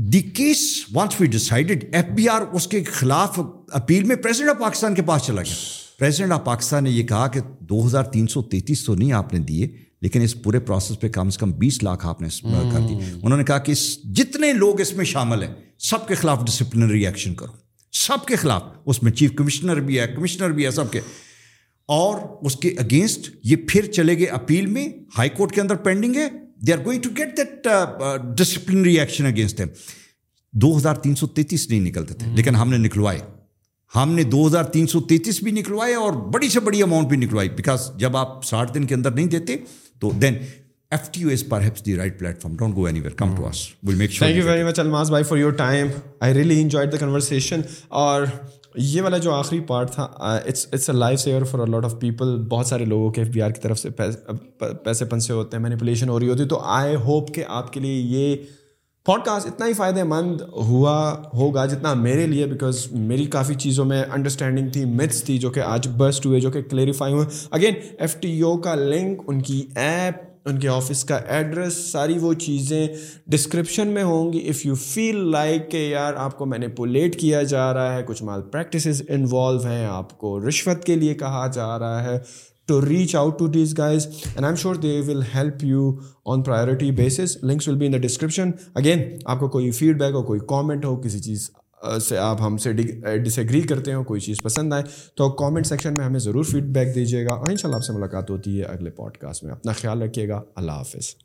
A: دی case once we decided F B R اس کے خلاف اپیل میں پریزیڈنٹ آف پاکستان کے پاس چلا گیا۔ پریزیڈنٹ آف پاکستان نے یہ کہا کہ دو ہزار تین سو تینتیس تو نہیں آپ نے دیے لیکن اس پورے پروسیس پہ کم سے کم بیس لاکھ آپ نے کر دی انہوں نے کہا کہ اس جتنے لوگ اس میں شامل ہیں سب کے خلاف ڈسپلنری ایکشن کرو۔ سب کے خلاف اس میں چیف کمشنر بھی ہے کمشنر بھی ہے سب کے۔ اور اس کے اگینسٹ یہ پھر چلے گئے اپیل میں ہائی کورٹ کے اندر پینڈنگ ہے۔ They are going to get that disciplinary action against ہے دو ہزار تین سو تینتیس نہیں نکلتے تھے لیکن ہم نے نکلوائے۔ ہم نے دو ہزار تین سو تینتیس بھی نکلوائے اور بڑی سے بڑی اماؤنٹ بھی نکلوائی۔ بیکاز جب آپ ساٹھ دن کے اندر نہیں دیتے تو then F T U is perhaps the right platform don't go anywhere come to us we'll make sure
B: thank you very much Almas بھائی for your time I really enjoyed the conversation اور یہ والا جو آخری part تھا it's it's a life saver for lot of people بہت سارے لوگوں کے ایف بی آر کی طرف سے پیسے پنسے ہوتے ہیں مینیپولیشن ہو رہی ہوتی ہے۔ تو آئی ہوپ کہ آپ کے لیے یہ پوڈ کاسٹ اتنا ہی فائدہ مند ہوا ہوگا جتنا میرے لیے بیکاز میری کافی چیزوں میں انڈرسٹینڈنگ تھی متس تھی، جو کہ آج بسٹ ہوئے، جو کہ کلیریفائی ہوئے۔ اگین ایف ٹی او کا لنک ان کی ایپ ان کے آفس کا ایڈریس، ساری وہ چیزیں ڈسکرپشن میں ہوں گی۔ اف یو فیل لائک کہ یار آپ کو مینیپولیٹ کیا جا رہا ہے، کچھ مال پریکٹسز انوالو ہیں، آپ کو رشوت کے لیے کہا جا رہا ہے to reach out to these guys and I am sure they will help you on priority basis links will be in the description again آپ کو کوئی فیڈ بیک ہو، کوئی کامنٹ ہو، کسی چیز سے آپ ہم سے ڈس ایگری کرتے ہو کوئی چیز پسند آئے تو کامنٹ سیکشن میں ہمیں ضرور فیڈ بیک دیجیے گا اور ان شاء اللہ آپ سے ملاقات ہوتی ہے اگلے پوڈ کاسٹ میں۔ اپنا خیال رکھیے گا۔ اللہ حافظ۔